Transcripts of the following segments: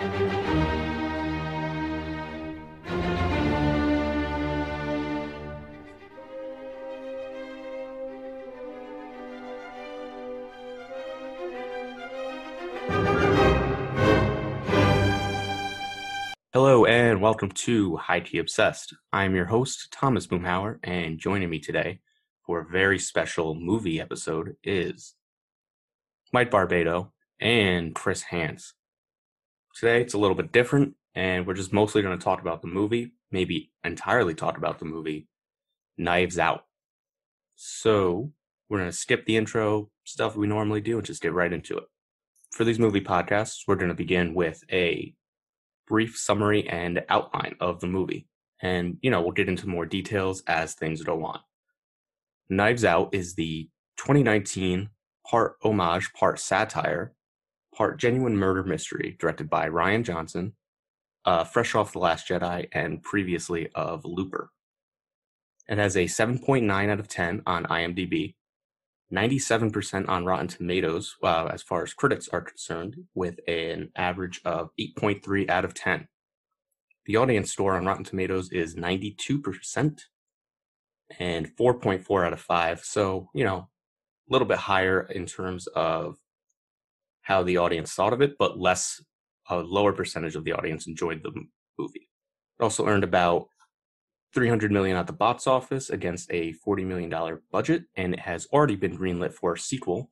Hello and welcome to High Tea Obsessed. I'm your host, Thomas Boomhauer, and joining me today for a very special movie episode is Mike Barbado and Chris Hans. Today it's a little bit different, and we're just mostly going to talk about the movie, maybe entirely talk about the movie Knives Out. So we're going to skip the intro stuff we normally do and just get right into it. For these movie podcasts, we're going to begin with a brief summary and outline of the movie. And, you know, we'll get into more details as things go on. Knives Out is the 2019 part homage, part satire, part genuine murder mystery directed by Rian Johnson, uh, fresh off The Last Jedi and previously of Looper. It has a 7.9 out of 10 on IMDb 97% on Rotten Tomatoes uh, as far as critics are concerned, with an average of 8.3 out of 10. The audience score on Rotten Tomatoes is 92% and 4.4 out of 5. So, you know, a little bit higher in terms of how the audience thought of it, but less, a lower percentage of the audience enjoyed the movie. It also earned about 300 million at the box office against a 40 million dollar budget and it has already been greenlit for a sequel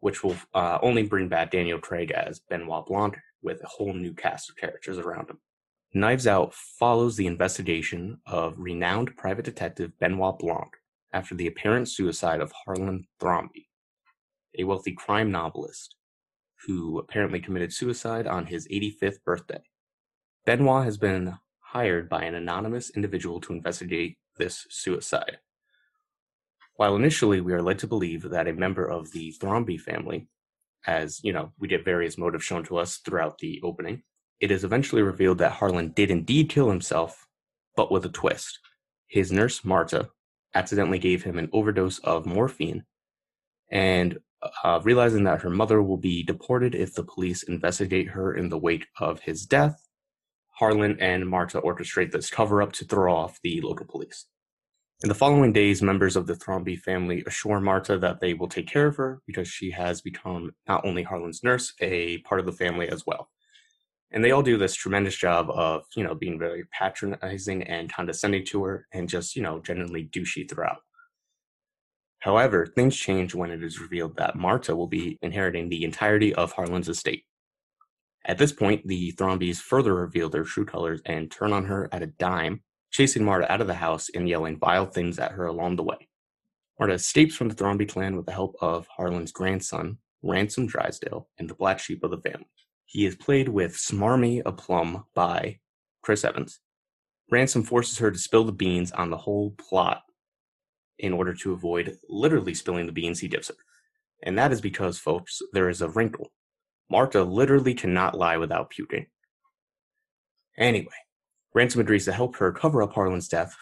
which will uh, only bring back Daniel Craig as Benoit Blanc with a whole new cast of characters around him. Knives Out follows the investigation of renowned private detective Benoit Blanc after the apparent suicide of Harlan Thrombey, a wealthy crime novelist who apparently committed suicide on his 85th birthday. Benoit has been hired by an anonymous individual to investigate this suicide. While initially we are led to believe that a member of the Thrombey family, as you know, we get various motives shown to us throughout the opening, it is eventually revealed that Harlan did indeed kill himself, but with a twist. His nurse, Marta, accidentally gave him an overdose of morphine, and uh, realizing that her mother will be deported if the police investigate her in the wake of his death, Harlan and Marta orchestrate this cover up to throw off the local police. In the following days, members of the Thrombey family assure Marta that they will take care of her because she has become not only Harlan's nurse, a part of the family as well. And they all do this tremendous job of, you know, being very patronizing and condescending to her and just, you know, genuinely douchey throughout. However, things change when it is revealed that Marta will be inheriting the entirety of Harlan's estate. At this point, the Thrombeys further reveal their true colors and turn on her at a dime, chasing Marta out of the house and yelling vile things at her along the way. Marta escapes from the Thrombey clan with the help of Harlan's grandson, Ransom Drysdale, and the black sheep of the family. He is played with smarmy aplomb by Chris Evans. Ransom forces her to spill the beans on the whole plot in order to avoid literally spilling the beans he her. And that is because, folks, there is a wrinkle Marta literally cannot lie without puking. Anyway, Ransom agrees to help her cover up Harlan's death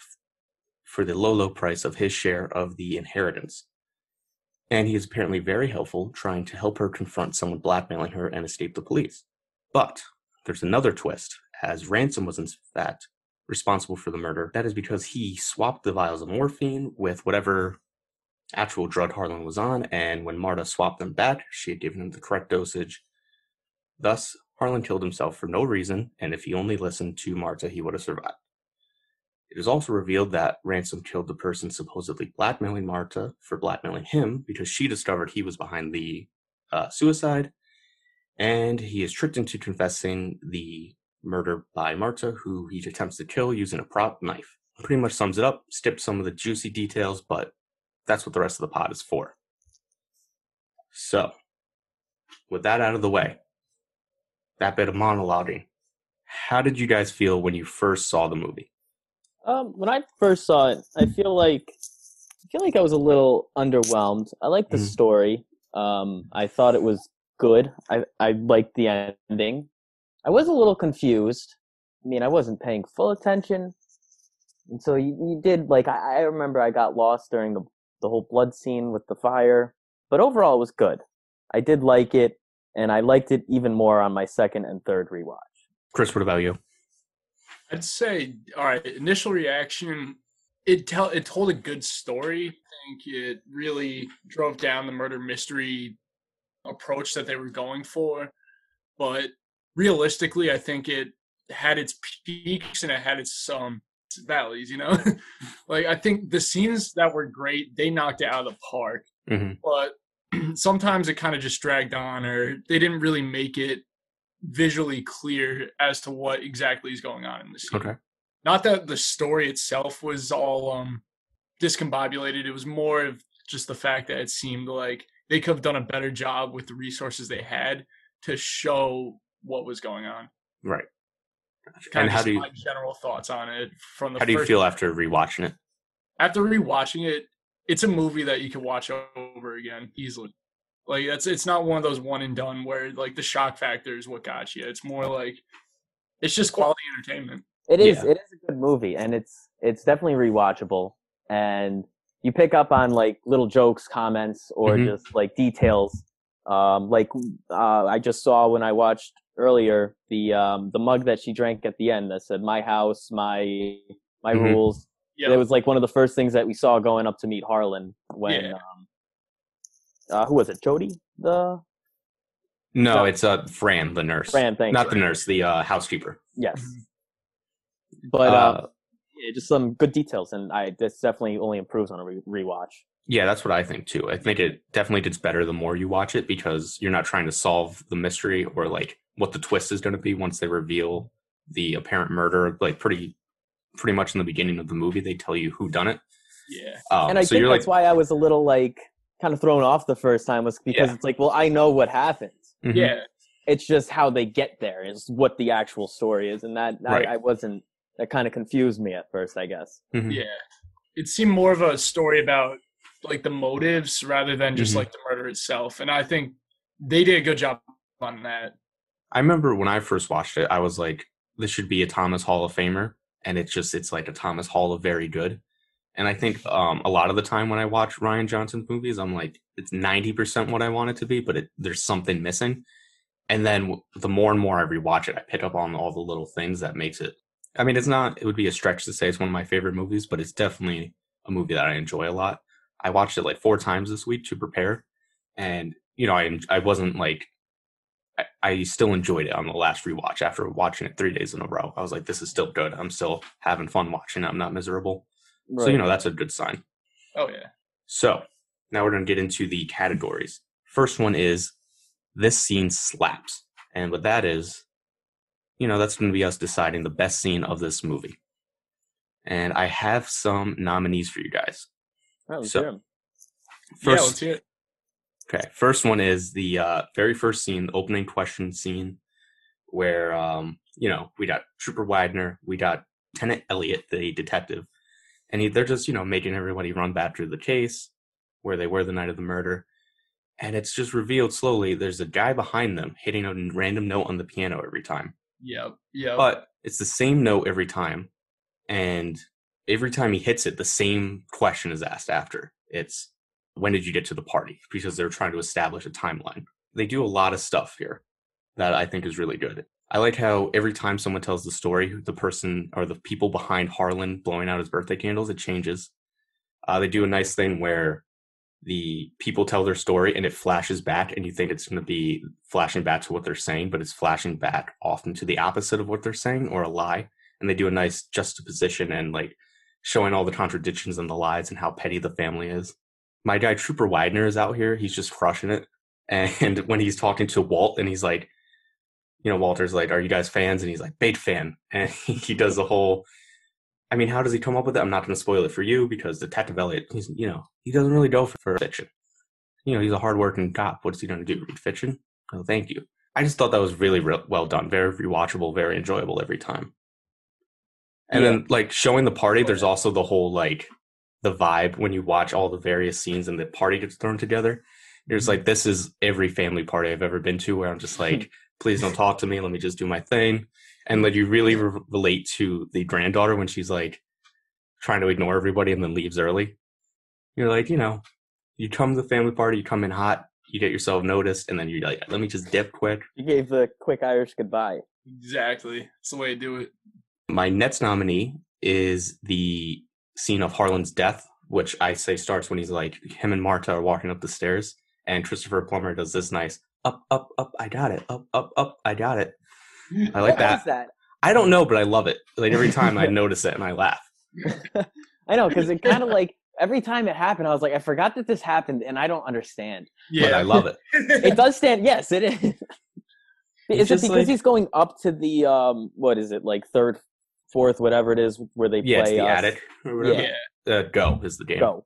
for the low, low price of his share of the inheritance. And he is apparently very helpful, trying to help her confront someone blackmailing her and escape the police. But there's another twist, as Ransom was in fact responsible for the murder. That is because he swapped the vials of morphine with whatever actual drug Harlan was on, and when Marta swapped them back, she had given him the correct dosage Thus, Harlan killed himself for no reason, and if he only listened to Marta, he would have survived. It is also revealed that Ransom killed the person supposedly blackmailing Marta for blackmailing him because she discovered he was behind the uh, suicide, and he is tricked into confessing the murder by Marta, who he attempts to kill using a prop knife. Pretty much sums it up, skipped some of the juicy details, but that's what the rest of the pod is for. So, with that out of the way, that bit of monologuing. How did you guys feel when you first saw the movie? Um, when I first saw it, I feel like I feel like I was a little underwhelmed. I liked the mm. story. Um, I thought it was good. I I liked the ending. I was a little confused. I mean, I wasn't paying full attention, and so you, you did like I, I remember I got lost during the the whole blood scene with the fire. But overall, it was good. I did like it. and I liked it even more on my second and third rewatch. Chris, what about you? I'd say, all right, initial reaction, it tell it told a good story. I think it really drove down the murder mystery approach that they were going for. But realistically, I think it had its peaks and it had its um valleys, you know? like I think the scenes that were great, they knocked it out of the park. Mm-hmm. But sometimes it kind of just dragged on or they didn't really make it visually clear as to what exactly is going on in the scene. Okay. Not that the story itself was all um discombobulated. It was more of just the fact that it seemed like they could have done a better job with the resources they had to show what was going on. Right. Kind And of how just do you my general thoughts on it from the how do you feel after rewatching it? after rewatching it, it's a movie that you can watch over again easily. Like that's it's not one of those one and done where like the shock factor is what got you. It's more like it's just quality entertainment. It is Yeah. it is a good movie, and it's it's definitely rewatchable, and you pick up on like little jokes, comments, or Mhm. just like details. Um, like uh, I just saw when I watched earlier the um, the mug that she drank at the end that said "My house, my my Mhm. rules." Yeah. It was like one of the first things that we saw going up to meet Harlan when Yeah. um, uh, who was it? Jody, the No, No. it's uh Fran, the nurse. Fran. Thank Not you. the nurse, the uh, housekeeper. Yes, but Uh, uh, yeah, just some good details, and I this definitely only improves on a re- rewatch. Yeah, that's what I think too. I think it definitely gets better the more you watch it because you're not trying to solve the mystery or like what the twist is going to be once they reveal the apparent murder. Like pretty, pretty much in the beginning of the movie, they tell you who done it. Yeah. Um, and I so think you're that's like, why I was a little like kind of thrown off the first time was because Yeah. it's like, well, I know what happened. Mhm. Yeah. It's just how they get there is what the actual story is, and that Right. I, I wasn't. That kind of confused me at first, I guess. Mhm. Yeah. It seemed more of a story about like the motives rather than just Mhm. like the murder itself. And I think they did a good job on that. I remember when I first watched it, I was like, this should be a Thomas Hall of Famer. And it's just, it's like a Thomas Hall of very good. And I think um, a lot of the time when I watch Rian Johnson's movies, I'm like, it's 90% what I want it to be, but it, there's something missing. And then the more and more I rewatch it, I pick up on all the little things that makes it. I mean, it's not, it would be a stretch to say it's one of my favorite movies, but it's definitely a movie that I enjoy a lot. I watched it like four times this week to prepare. And, you know, I, I wasn't like, I, I still enjoyed it on the last rewatch after watching it three days in a row. I was like, this is still good. I'm still having fun watching it. I'm not miserable. So, you know, that's a good sign. Oh yeah. So now we're going to get into the categories. First one is this scene slaps. And what that is, you know, that's going to be us deciding the best scene of this movie. And I have some nominees for you guys. Right, let's so- hear 'em. yeah, First, let's hear it. Okay, first one is the uh, very first scene, the opening question scene, where um, you know we got Trooper Wagner, we got Tenant Elliot, the detective, and he, they're just you know making everybody run back through the case where they were the night of the murder, and it's just revealed slowly. There's a guy behind them hitting a random note on the piano every time, Yep. Yep. but it's the same note every time, and every time he hits it, the same question is asked after. It's when did you get to the party? Because they're trying to establish a timeline. They do a lot of stuff here that I think is really good. I like how every time someone tells the story, the person or the people behind Harlan blowing out his birthday candles, it changes. Uh, they do a nice thing where the people tell their story and it flashes back, and you think it's going to be flashing back to what they're saying, but it's flashing back often to the opposite of what they're saying or a lie. And they do a nice juxtaposition and like showing all the contradictions and the lies and how petty the family is my guy Trooper Wagner is out here. He's just crushing it. And when he's talking to Walt and he's like, you know, Walter's like, Are you guys fans? And he's like, Big fan. And he does the whole I mean, how does he come up with it? I'm not gonna spoil it for you because Detective Elliot, he's you know, he doesn't really go for, for fiction. You know, he's a hardworking cop. What's he gonna do? Read fiction? Oh, thank you. I just thought that was really re- well done, very rewatchable, very enjoyable every time. And then like showing the party, there's also the whole like the vibe when you watch all the various scenes and the party gets thrown together. There's mm-hmm. like this is every family party I've ever been to where I'm just like, please don't talk to me. Let me just do my thing. And like you really re- relate to the granddaughter when she's like trying to ignore everybody and then leaves early. You're like, you know, you come to the family party, you come in hot, you get yourself noticed, and then you're like, let me just dip quick. You gave the quick Irish goodbye. Exactly. It's the way to do it. My next nominee is the scene of Harlan's death, which I say starts when he's like him and Marta are walking up the stairs, and Christopher Plummer does this nice up, up, up. I got it. Up, up, up. I got it. I like that. that? I don't know, but I love it. Like every time I notice it and I laugh. I know because it kind of like every time it happened, I was like, I forgot that this happened, and I don't understand. But I love it. It does stand. Yes, it is. Is it because like- he's going up to the um what is it like third, fourth, whatever it is where they Yeah, it's play the us? attic or whatever. yeah. Uh, go is the game. Go.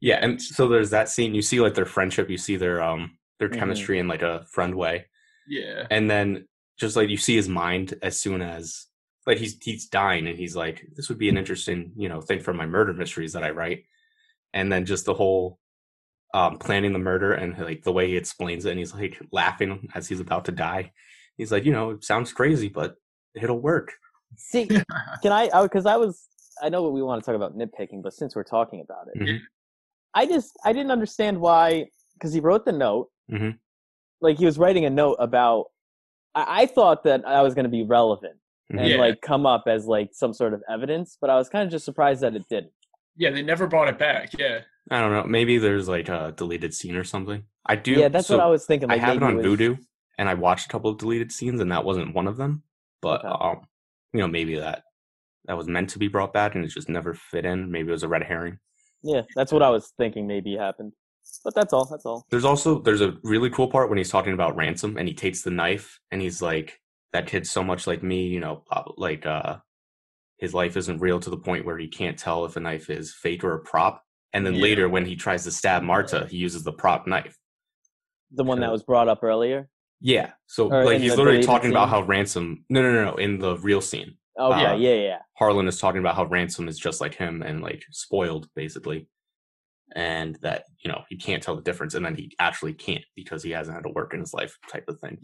Yeah, and so there's that scene. You see like their friendship. You see their um their Mhm. chemistry in like a friend way, Yeah. and then just like you see his mind as soon as like he's he's dying, and he's like, this would be an interesting you know thing for my murder mysteries that I write, and then just the whole um planning the murder and like the way he explains it, and he's like laughing as he's about to die. He's like, you know, it sounds crazy, but it'll work. See, can I? Because I was. I know what we want to talk about nitpicking, but since we're talking about it, Mhm. I just I didn't understand why. Because he wrote the note, Mhm. like he was writing a note about. I, I thought that I was going to be relevant and Mhm. Yeah. like come up as like some sort of evidence, but I was kind of just surprised that it didn't. Yeah, they never brought it back. Yeah. I don't know. Maybe there's like a deleted scene or something. I do. yeah, that's so- what I was thinking. I have it on was- Vudu, and I watched a couple of deleted scenes, and that wasn't one of them. But Okay. um, you know, maybe that that was meant to be brought back, and it just never fit in. Maybe it was a red herring. Yeah, that's what I was thinking. Maybe happened, but that's all. That's all. There's also there's a really cool part when he's talking about ransom, and he takes the knife, and he's like, "That kid's so much like me, you know, uh, like uh, his life isn't real to the point where he can't tell if a knife is fake or a prop." And then Yeah. later, when he tries to stab Marta, he uses the prop knife. The one that was brought up earlier. Yeah. So Or like he's literally deleted talking about how ransom no no no no in the real scene. Okay, Uh, yeah, yeah. Harlan is talking about how ransom is just like him and like spoiled basically. And that, you know, he can't tell the difference and then he actually can't because he hasn't had to work in his life type of thing.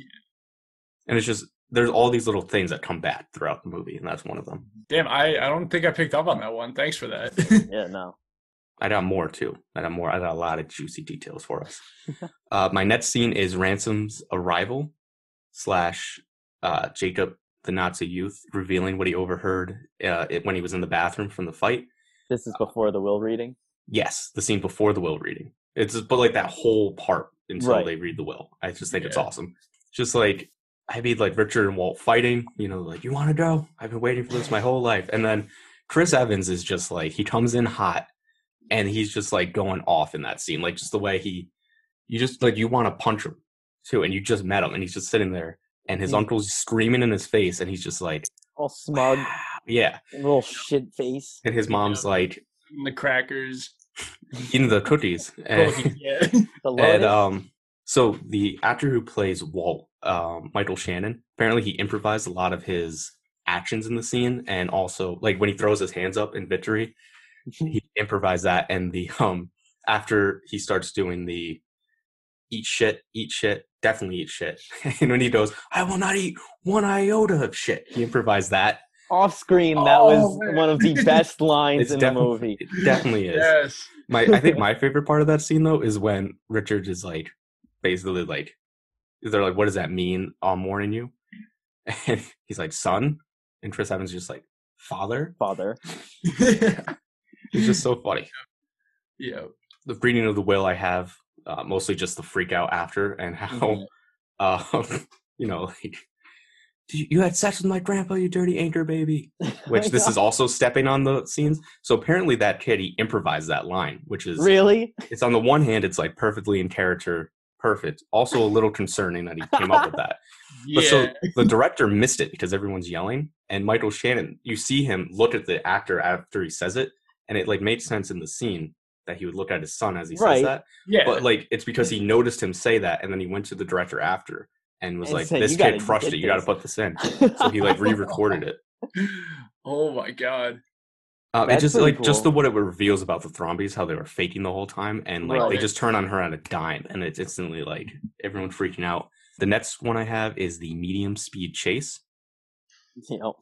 And it's just there's all these little things that come back throughout the movie, and that's one of them. Damn, I, I don't think I picked up on that one. Thanks for that. Yeah, no. I got more too. I got more. I got a lot of juicy details for us. uh, my next scene is Ransom's arrival slash uh, Jacob, the Nazi youth, revealing what he overheard uh, it, when he was in the bathroom from the fight. This is before the will reading. Yes, the scene before the will reading. It's just, but like that whole part until Right. they read the will. I just think it's awesome. Just like I mean, like Richard and Walt fighting. You know, like you want to go? I've been waiting for this my whole life. And then Chris Evans is just like he comes in hot, and he's just like going off in that scene. Like just the way he, you just like you want to punch him too, and you just met him, and he's just sitting there, and his Mm. uncle's screaming in his face, and he's just like, All smug, yeah. little shit face. And his mom's like the crackers. eating the cookies. And, yeah. The and um so the actor who plays walt um michael shannon apparently he improvised a lot of his actions in the scene and also like when he throws his hands up in victory he improvised that and the um after he starts doing the eat shit eat shit definitely eat shit and when he goes i will not eat one iota of shit he improvised that Off screen, that Oh, was man. one of the best lines It's in the movie. it definitely is Yes. my i think my favorite part of that scene though is when richard is like basically like is they're like what does that mean i'm warning you and he's like son and chris evans is just like father Father. It's just so funny. Yeah. the reading of the will i have uh, mostly just the freak out after and how uh you know like "You- you had sex with my grandpa you dirty anchor baby. Which this is also stepping on the scenes. So apparently that kid he improvised that line which is really. it's on the one hand it's like perfectly in character perfect. Also a little concerning that he came up with that. Yeah. but so the director missed it because everyone's yelling and michael shannon you see him look at the actor after he says it and it like made sense in the scene that he would look at his son as he Right. says that yeah. but like it's because he noticed him say that and then he went to the director after and was And like said, this kid crushed get it you got to put this in so he like re-recorded it oh my god. Um, it just pretty like just the what it reveals about the Thrombeys, how they were faking the whole time, and like they just turn on her on a dime, and it's instantly like everyone freaking out. The next one I have is the medium speed chase. you know,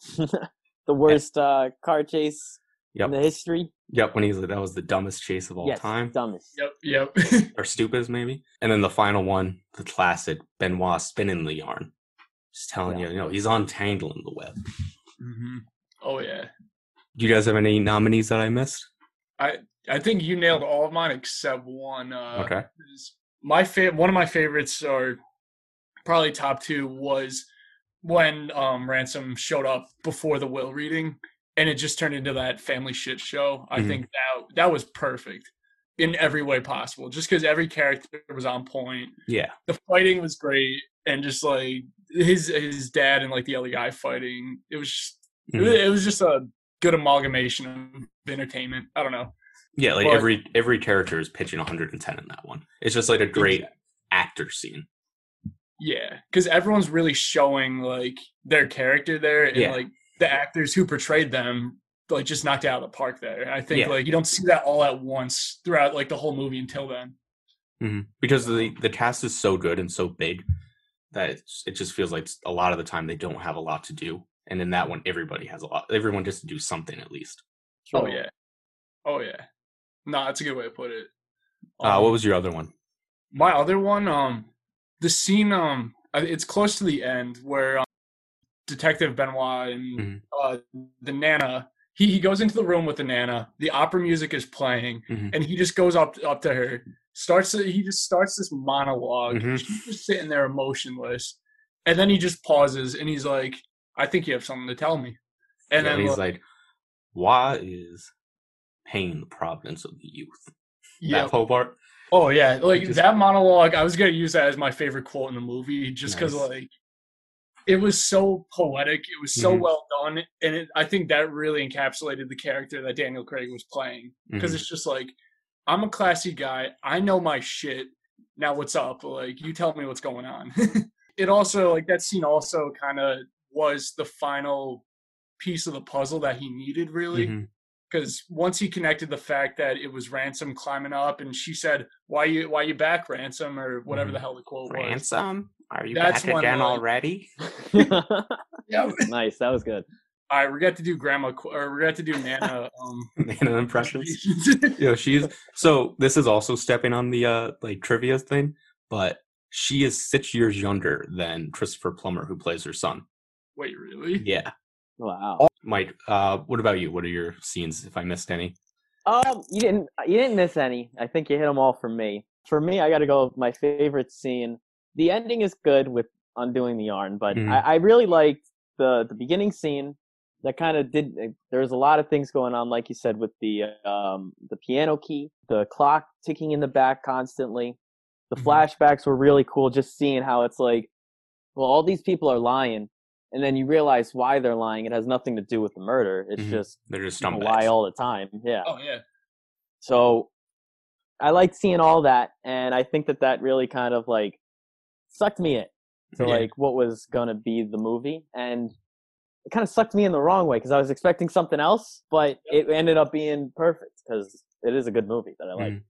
the worst uh, car chase Yep. in the history. Yep, when he's like, that was the dumbest chase of all yes, time. dumbest. Yep, yep. or stupidest maybe. And then the final one, the classic Benoit spinning the yarn. Just telling Yeah. you, you know, he's untangling the web. hmm Oh yeah. Do you guys have any nominees that I missed? I I think you nailed all of mine except one. Uh, okay. my favorite one of my favorites or probably top two was when um ransom showed up before the will reading and it just turned into that family shit show i Mhm. think that that was perfect in every way possible just because every character was on point Yeah. the fighting was great and just like his his dad and like the other guy fighting it was just, it was- Mhm. it was just a good amalgamation of entertainment i don't know Yeah, like But- every every character is pitching 110 in that one. It's just like a great actor scene. Yeah, because everyone's really showing like their character there, and Yeah. like the actors who portrayed them, like just knocked it out of the park there. I think Yeah. like you don't see that all at once throughout like the whole movie until then. hmm Because the the cast is so good and so big that it's, it just feels like a lot of the time they don't have a lot to do. And in that one, everybody has a lot. Everyone gets to do something at least. Oh yeah, oh yeah. No, that's a good way to put it. Uh, Um, what was your other one? my other one? Um, the scene. Um, it's close to the end where um, Detective Benoit and Mhm. uh, the Nana. He, he goes into the room with the Nana. The opera music is playing, Mhm. and he just goes up up to her. Starts. He just starts this monolog Mhm. She's just sitting there emotionless, and then he just pauses and he's like, "I think you have something to tell me." And Yeah, then he's like, like, "Why is pain the providence of the youth?" yeah, That whole part. Oh yeah, like just- that monologue. I was gonna use that as my favorite quote in the movie, just because Nice. like it was so poetic. It was so Mhm. well done, and it, I think that really encapsulated the character that Daniel Craig was playing. Because Mhm. it's just like I'm a classy guy. I know my shit. Now what's up? Like you tell me what's going on. it also like that scene also kind of was the final piece of the puzzle that he needed really Mhm. because once he connected the fact that it was ransom climbing up and she said why you why you back ransom or whatever the hell the quote was Ransom, are you That's back again like- already? yeah nice. That was good. all right we got to do grandma or we got to do nana um Nana impressions. you know, she's so this is also stepping on the uh like trivia thing, but she is six years younger than Christopher Plummer, who plays her son. wait really Yeah, Wow. Mike. Uh, what about you? What are your scenes? If I missed any, Um, you didn't you didn't miss any. I think you hit them all for me. For me, I got to go with my favorite scene. The ending is good with undoing the yarn, but Mhm. I, I really liked the the beginning scene. That kind of did. There was a lot of things going on, like you said, with the um the piano key, the clock ticking in the back constantly. The Mhm. flashbacks were really cool. Just seeing how it's like, well, all these people are lying, and then you realize why they're lying. It has nothing to do with the murder. It's Mhm. just they're just scumbags. lie all the time. Yeah. oh yeah So I liked seeing all that, and I think that that really kind of like sucked me in to Yeah. like what was gonna be the movie, and it kind of sucked me in the wrong way because I was expecting something else, but it ended up being perfect because it is a good movie that I like. Mhm.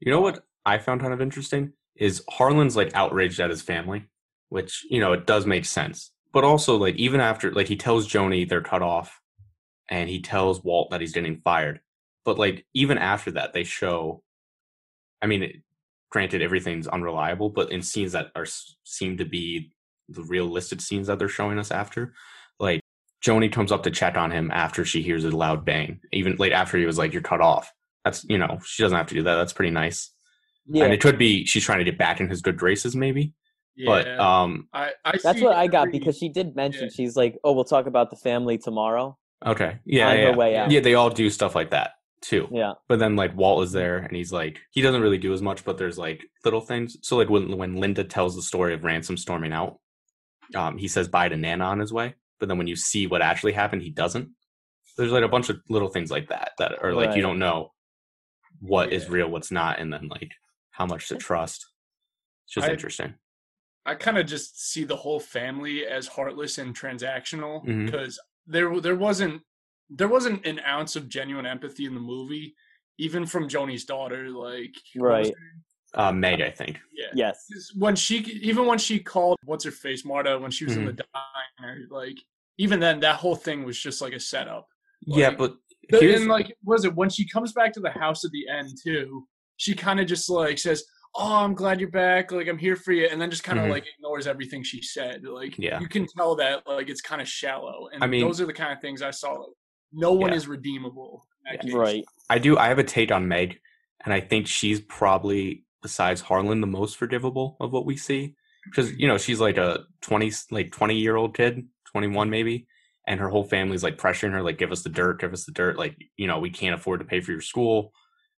You know what I found kind of interesting is Harlan's like outraged at his family, which you know it does make sense. But also like even after like he tells Joni they're cut off, and he tells Walt that he's getting fired. But like even after that, they show. I mean, it, granted, everything's unreliable, but in scenes that are seem to be the real listed scenes that they're showing us after, like Joni comes up to check on him after she hears a loud bang, even like after he was like, "You're cut off." That's you know she doesn't have to do that. That's pretty nice. Yeah, And it could be she's trying to get back in his good graces, maybe. yeah But um, I, I that's see what I got every- because she did mention yeah. she's like, "Oh, we'll talk about the family tomorrow." okay, yeah, On her yeah, way out. yeah. They all do stuff like that too. Yeah, But then like Walt is there, and he's like he doesn't really do as much, but there's like little things. So like when when Linda tells the story of Ransom storming out, um, he says bye to Nana on his way. But then when you see what actually happened, he doesn't. There's like a bunch of little things like that that are like Right. you don't know what is Yeah. real, what's not, and then like how much to trust. It's just I- interesting. I kind of just see the whole family as heartless and transactional because there there wasn't there wasn't an ounce of genuine empathy in the movie, even from Joni's daughter. Like Right. Uh, Meg, I think. Yeah. Yes. When she even when she called what's her face Marta when she was in the Mm-hmm. diner, like even then that whole thing was just like a setup. yeah, but The- Here's- and like, was it when she comes back to the house at the end too? She kind of just like says, "Oh, I'm glad you're back. Like, I'm here for you," and then just kind of Mhm. like ignores everything she said. Like, Yeah. you can tell that like it's kind of shallow. And I mean- those are the kind of things I saw. Like, no one Yeah. is redeemable. in that case. right. I do. I have a take on Meg, and I think she's probably besides Harlan the most forgivable of what we see because you know she's like a twenty like twenty year old kid, twenty one maybe, and her whole family's like pressuring her like give us the dirt, give us the dirt, like you know we can't afford to pay for your school,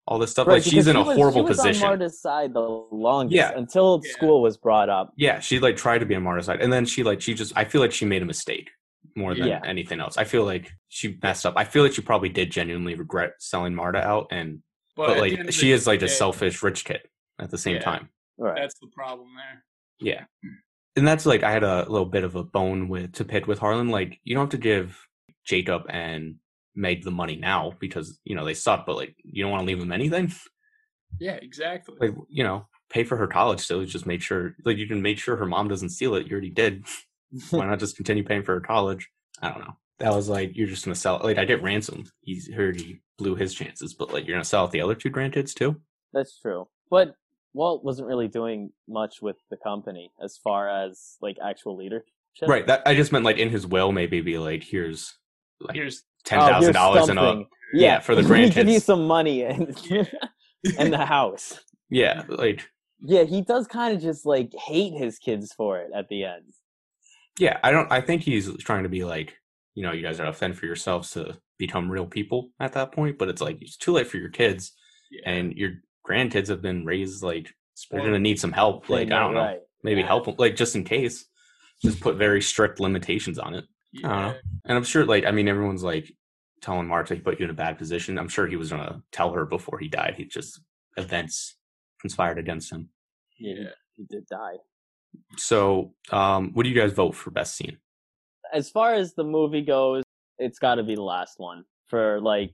all this stuff. Right, like she's in she a was- horrible she was position. on Marta's side the longest Yeah. until Yeah. school was brought up. yeah, she like tried to be on Marta's side, and then she like she just I feel like she made a mistake more than Yeah. anything else. I feel like she messed up. I feel like she probably did genuinely regret selling Marta out, and but, at the end like she is like a selfish rich kid at the same Yeah. time. Right. That's the problem there. Yeah. And that's like I had a little bit of a bone with to pick with Harlan. Like you don't have to give Jacob and Meg the money now because you know they suck, but like you don't want to leave them anything. Yeah, exactly. Like you know, pay for her college still. Just make sure like you can make sure her mom doesn't steal it. You already did. Why not just continue paying for her college? I don't know. That was like you're just gonna sell. Like I get ransomed. He's heard he blew his chances, but like you're gonna sell out the other two grandkids too. That's true. But Walt wasn't really doing much with the company as far as like actual leadership. Right. That I just meant like in his will, maybe be like here's like Here's ten thousand oh, dollars in a something. yeah, for the we give you some money and and the house. yeah, like Yeah, he does kind of just like hate his kids for it at the end. Yeah. I don't. I think he's trying to be like you know you guys gotta fend for yourselves to become real people at that point. But it's like it's too late for your kids, yeah, and your grandkids have been raised like they're gonna need some help. Like I don't know, Right. maybe Yeah. them like just in case. Just put very strict limitations on it. I don't know. And I'm sure, like, I mean, everyone's like telling Marta he put you in a bad position. I'm sure he was gonna tell her before he died. He just events conspired against him. Yeah. he did die. So, um, what do you guys vote for best scene? As far as the movie goes, it's got to be the last one for like,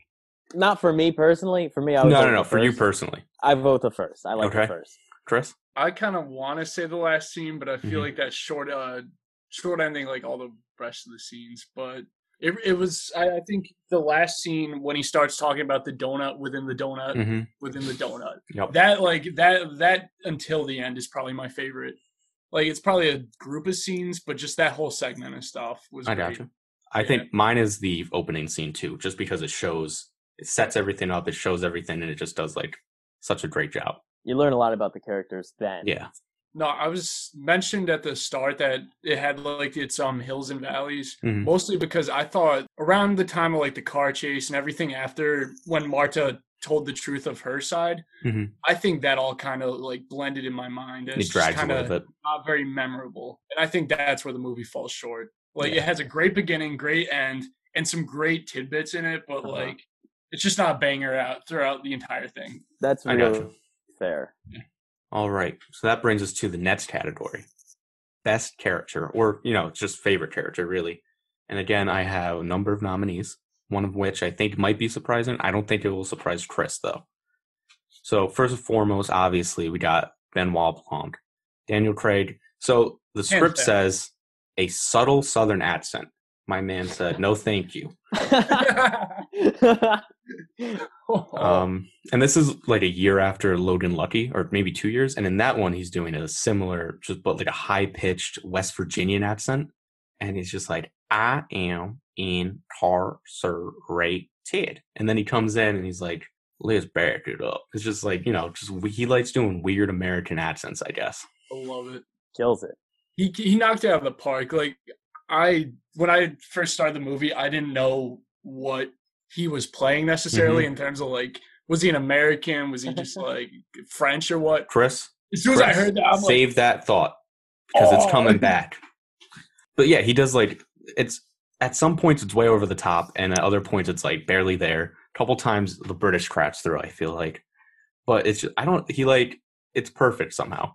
not for me personally. For me, I No, would no, vote no, the for you personally, I vote the first. I like Okay. the first. Chris. I kind of want to say the last scene, but I feel Mhm. like that short, uh, short ending, like all the rest of the scenes. But it, it was, I, I think, the last scene when he starts talking about the donut within the donut Mm-hmm. within the donut. Yep. That like that that until the end is probably my favorite. Like it's probably a group of scenes, but just that whole segment and stuff was. I great. got you. I Yeah. think mine is the opening scene too, just because it shows, it sets everything up, it shows everything, and it just does like such a great job. You learn a lot about the characters then. Yeah. No, I was mentioned at the start that it had like its um hills and valleys, Mhm. mostly because I thought around the time of like the car chase and everything after when Marta told the truth of her side, Mhm. I think that all kind of like blended in my mind. and It It's drags a kind little of bit. not very memorable, and I think that's where the movie falls short. Like Yeah. it has a great beginning, great end, and some great tidbits in it, but Uh-huh. like it's just not a banger out throughout the entire thing. That's really you. fair. All right. So that brings us to the next category best character, or, you know, just favorite character, really. And again, I have a number of nominees, one of which I think might be surprising. I don't think it will surprise Chris, though. So, first and foremost, obviously, we got Benoit Blanc, Daniel Craig. So, the script says a subtle Southern accent. My man said, no, thank you. Um, and this is like a year after Logan Lucky, or maybe two years. And in that one, he's doing a similar, just but like a high pitched West Virginian accent. And he's just like, I am incarcerated. And then he comes in and he's like, let's back it up. It's just like, you know, just he likes doing weird American accents, I guess. I love it. Kills it. he he knocked it out of the park. Like I when I first started the movie, I didn't know what he was playing necessarily in terms of like was he an American? Was he just like French or what? Chris, As soon as I heard that, I'm like, save that thought because it's Oh. coming back. But yeah, he does like it's at some points it's way over the top, and at other points it's like barely there. A couple times the British cracks through. I feel like, but it's just, I don't. He like it's perfect somehow.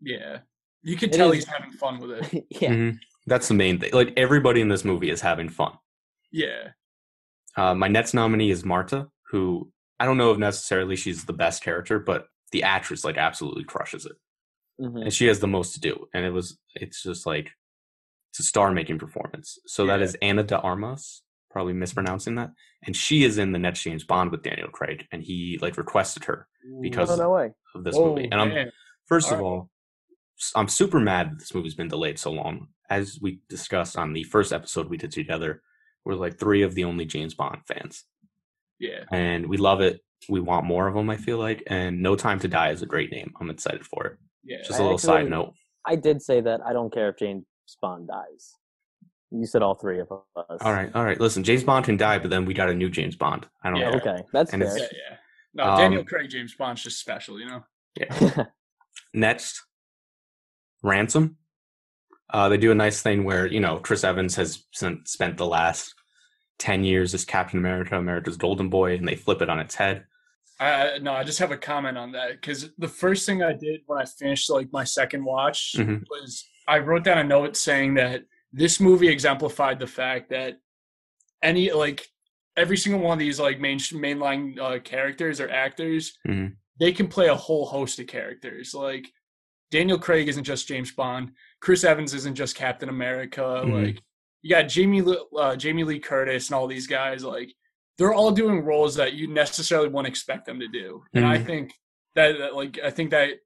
yeah, you can It tell is- he's having fun with it. yeah. Mhm. That's the main thing. Like everybody in this movie is having fun. Yeah, Uh, my next nominee is Marta, who I don't know if necessarily she's the best character, but the actress like absolutely crushes it. Mhm. and she has the most to do and it was it's just like it's a star making performance so that Yeah. is Ana de Armas probably mispronouncing that. And she is in the next James Bond with Daniel Craig, and he like requested her because Oh, of this Oh, movie. And I'm man. first of Alright. all, I'm super mad that this movie's been delayed so long. As we discussed on the first episode we did together, we're like three of the only James Bond fans, yeah. and we love it. We want more of them. I feel like, and No Time to Die is a great name. I'm excited for it. Yeah. Just a little side note. I did say that I don't care if James Bond dies. You said all three of us. All right, all right. Listen, James Bond can die, but then we got a new James Bond. I don't Yeah. know. Okay, that's And fair. Yeah, yeah. No, Um, Daniel Craig, James Bond's just special, you know. Yeah. Next, Ransom. Uh, they do a nice thing where you know Chris Evans has spent, spent the last ten years as Captain America, America's Golden Boy, and they flip it on its head. I no, I just have a comment on that because the first thing I did when I finished like my second watch Mhm. was I wrote down a note saying that this movie exemplified the fact that any like every single one of these like main mainline uh, characters or actors Mhm. they can play a whole host of characters like Daniel Craig isn't just James Bond, Chris Evans isn't just Captain America, Mhm. like you got Jamie Lee- uh, Jamie Lee Curtis and all these guys like they're all doing roles that you necessarily wouldn't expect them to do. And I Mhm. think that, that, like I think that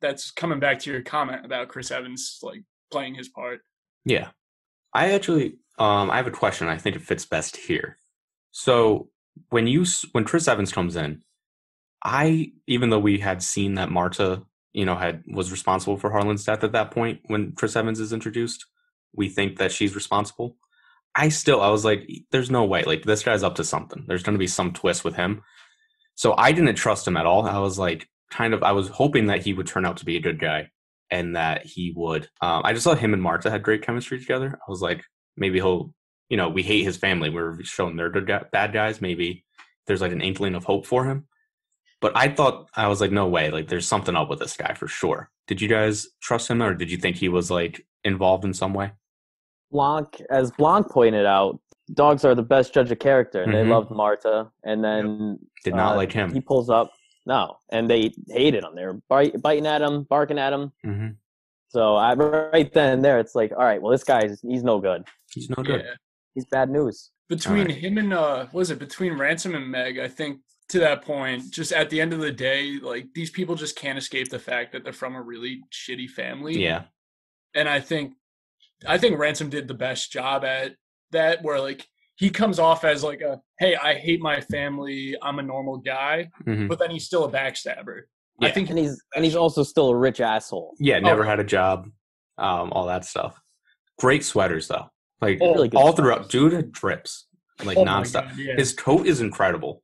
that's coming back to your comment about Chris Evans like playing his part. Yeah. I actually um I have a question. I think it fits best here. So when you when Chris Evans comes in, I even though we had seen that Marta, you know, had was responsible for Harlan's death at that point when Chris Evans is introduced, we think that she's responsible. I still I was like there's no way. Like this guy's up to something. There's going to be some twist with him. So I didn't trust him at all. I was like kind of I was hoping that he would turn out to be a good guy and that he would. Um, I just thought him and Marta had great chemistry together. I was like, maybe he'll, you know, we hate his family. We're showing they're good bad guys. Maybe there's like an inkling of hope for him. But I thought I was like, no way. Like, there's something up with this guy for sure. Did you guys trust him, or did you think he was like involved in some way? Blanc, as Blanc pointed out, dogs are the best judge of character, and Mhm. they loved Marta. And then Did not Uh, like him. he pulls up, no, and they hated him. They were bite, biting at him, barking at him. hmm So I, right then and there, it's like, all right, well, this guy's he's no good. He's no good. Yeah. He's bad news. Between Alright. him and uh what was it between Ransom and Meg, I think to that point, just at the end of the day, like these people just can't escape the fact that they're from a really shitty family. Yeah. and I think I think Ransom did the best job at that where like he comes off as like a hey I hate my family I'm a normal guy hmm but then he's still a backstabber I think And he's and he's also still a rich asshole. Yeah. Never Oh. had a job. Um, all that stuff. Great sweaters though. Like Oh, Really good all sweaters. throughout, dude drips like Oh my nonstop. God, yeah. His coat is incredible.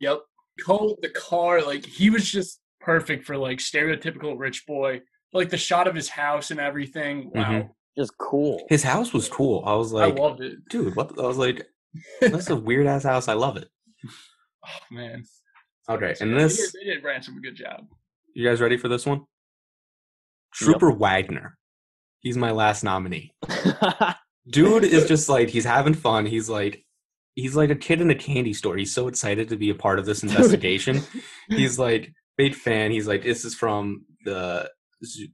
Yep coat the car like he was just perfect for like stereotypical rich boy like the shot of his house and everything wow Mhm. Just cool. His house was cool. I was like, I loved it dude, what? I was like, that's a weird ass house. I love it. oh man Okay, So, and yeah, they this, did, they did Ransom a good job you guys ready for this one? Trooper Wagner. He's my last nominee. Dude is just like he's having fun. He's like he's like a kid in a candy store. He's so excited to be a part of this investigation. he's like big fan. He's like this is from the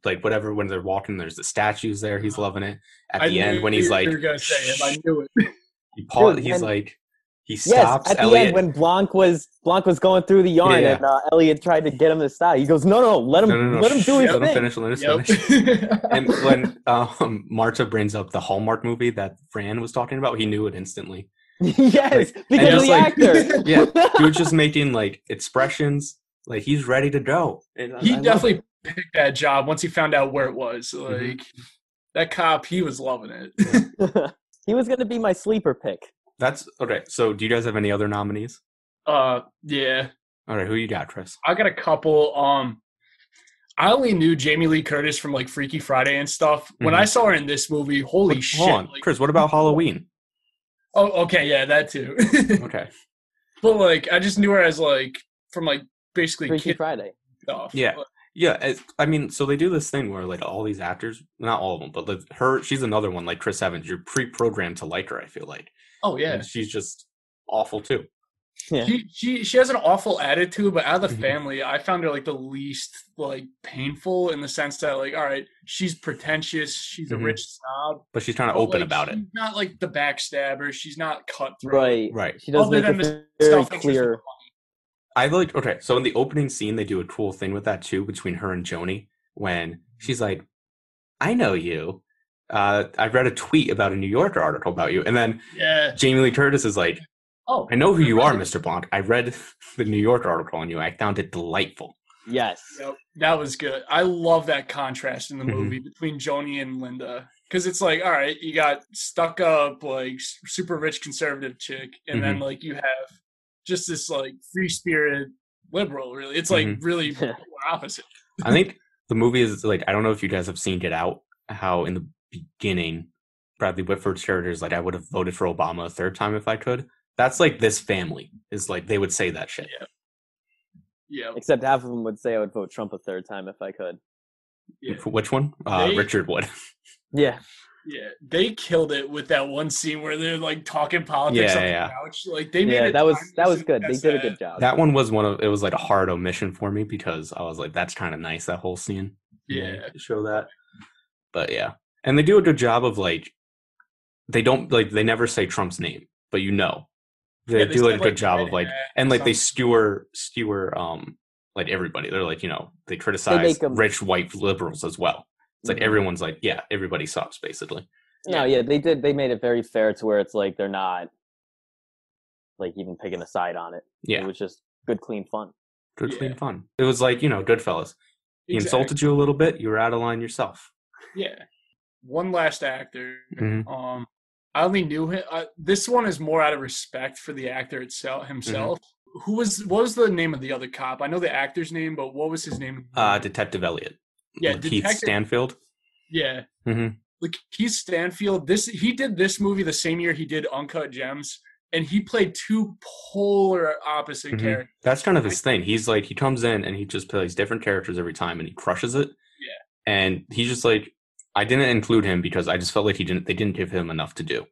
like whatever when they're walking. There's the statues there. He's loving it. At I the end when he's like gonna say him I knew it he pa- Dude, he's and- like he yes, stops at the end when Blanc was Blanc was going through the yarn Yeah, yeah. and uh, Elliot tried to get him to stop. He goes, "No, no, let him no, no, no. let him do his Let him thing." finish. Let him Yep. finish. and when um, Marta brings up the Hallmark movie that Fran was talking about, he knew it instantly. yes, and because of just the like- actor. Yeah, he was just making like expressions, like he's ready to go. And he I definitely picked that job once he found out where it was. Like Mhm. that cop, he was loving it. he was going to be my sleeper pick. That's okay. So, do you guys have any other nominees? uh, yeah, All right, who you got, Chris? I got a couple. Um, I only knew Jamie Lee Curtis from like Freaky Friday and stuff. When Mhm. I saw her in this movie, holy What- shit! Hold on, like- Chris. What about Halloween? Oh, okay, yeah, that too. Okay, but like, I just knew her as like from like basically Freaky kid Friday. stuff. Yeah. yeah. It's, I mean, so they do this thing where like all these actors, not all of them, but like her, she's another one. Like Chris Evans, you're pre-programmed to like her. I feel like, Oh yeah. and she's just awful too. Yeah. She, she she has an awful attitude, but out of the Mhm. family, I found her like the least like painful in the sense that like, all right, she's pretentious, she's Mhm. a rich snob, But she's trying to but, open like, about it. Not like the backstabber. She's not cutthroat. Right. Right. She does Other make than it the very clear. I like okay, so in the opening scene they do a cool thing with that too between her and Joni when she's like, I know you. Uh, I read a tweet about a New Yorker article about you. And then Yeah. Jamie Lee Curtis is like, Oh, I know who you are, Mr. Blanc. I read the New York article on you. I found it delightful. Yes. Yep, that was good. I love that contrast in the Mhm. movie between Joni and Linda because it's like, all right, you got stuck up, like super rich conservative chick, and then Mm-hmm. like you have just this like free spirit liberal. Really, it's like Mhm. really opposite. I think the movie is like I don't know if you guys have seen Get Out. How in the beginning, Bradley Whitford's character is like, I would have voted for Obama a third time if I could. That's like this family is like they would say that shit. Yeah, Except half of them would say I would vote Trump a third time if I could. yeah, Which one? Uh, They- Richard would. Yeah. yeah. They killed it with that one scene where they're like talking politics Yeah, on yeah. the couch. Like they made Yeah, it that was that was good. They did a good job. That one was one of it was like a hard omission for me because I was like, that's kind of nice that whole scene. Yeah. to show that. But yeah, and they do a good job of like, they don't like they never say Trump's name, but you know, they Yeah, do said, a good job of like, and like they skewer skewer um like everybody. They're like you know they criticize make 'em- rich white liberals as well. It's like Mhm. everyone's like, yeah, everybody sucks basically. No, yeah, they did. They made it very fair to where it's like they're not like even picking a side on it. Yeah, It was just good, clean fun. good Yeah. clean fun. It was like you know, Goodfellas. He Exactly. insulted you a little bit. You were out of line yourself. Yeah. One last actor. Mhm. Um, I only knew him. Uh, this one is more out of respect for the actor itself himself. Who was what was the name of the other cop? I know the actor's name, but what was his name? Uh, Detective Elliot. Yeah, Keith Detective- Stanfield. yeah. Mhm. Like Keith Stanfield. This he did this movie the same year he did Uncut Gems, and he played two polar opposite Mhm. characters. That's kind of his thing. He's like he comes in and he just plays different characters every time and he crushes it. Yeah. And he's just like I didn't include him because I just felt like he didn't they didn't give him enough to do.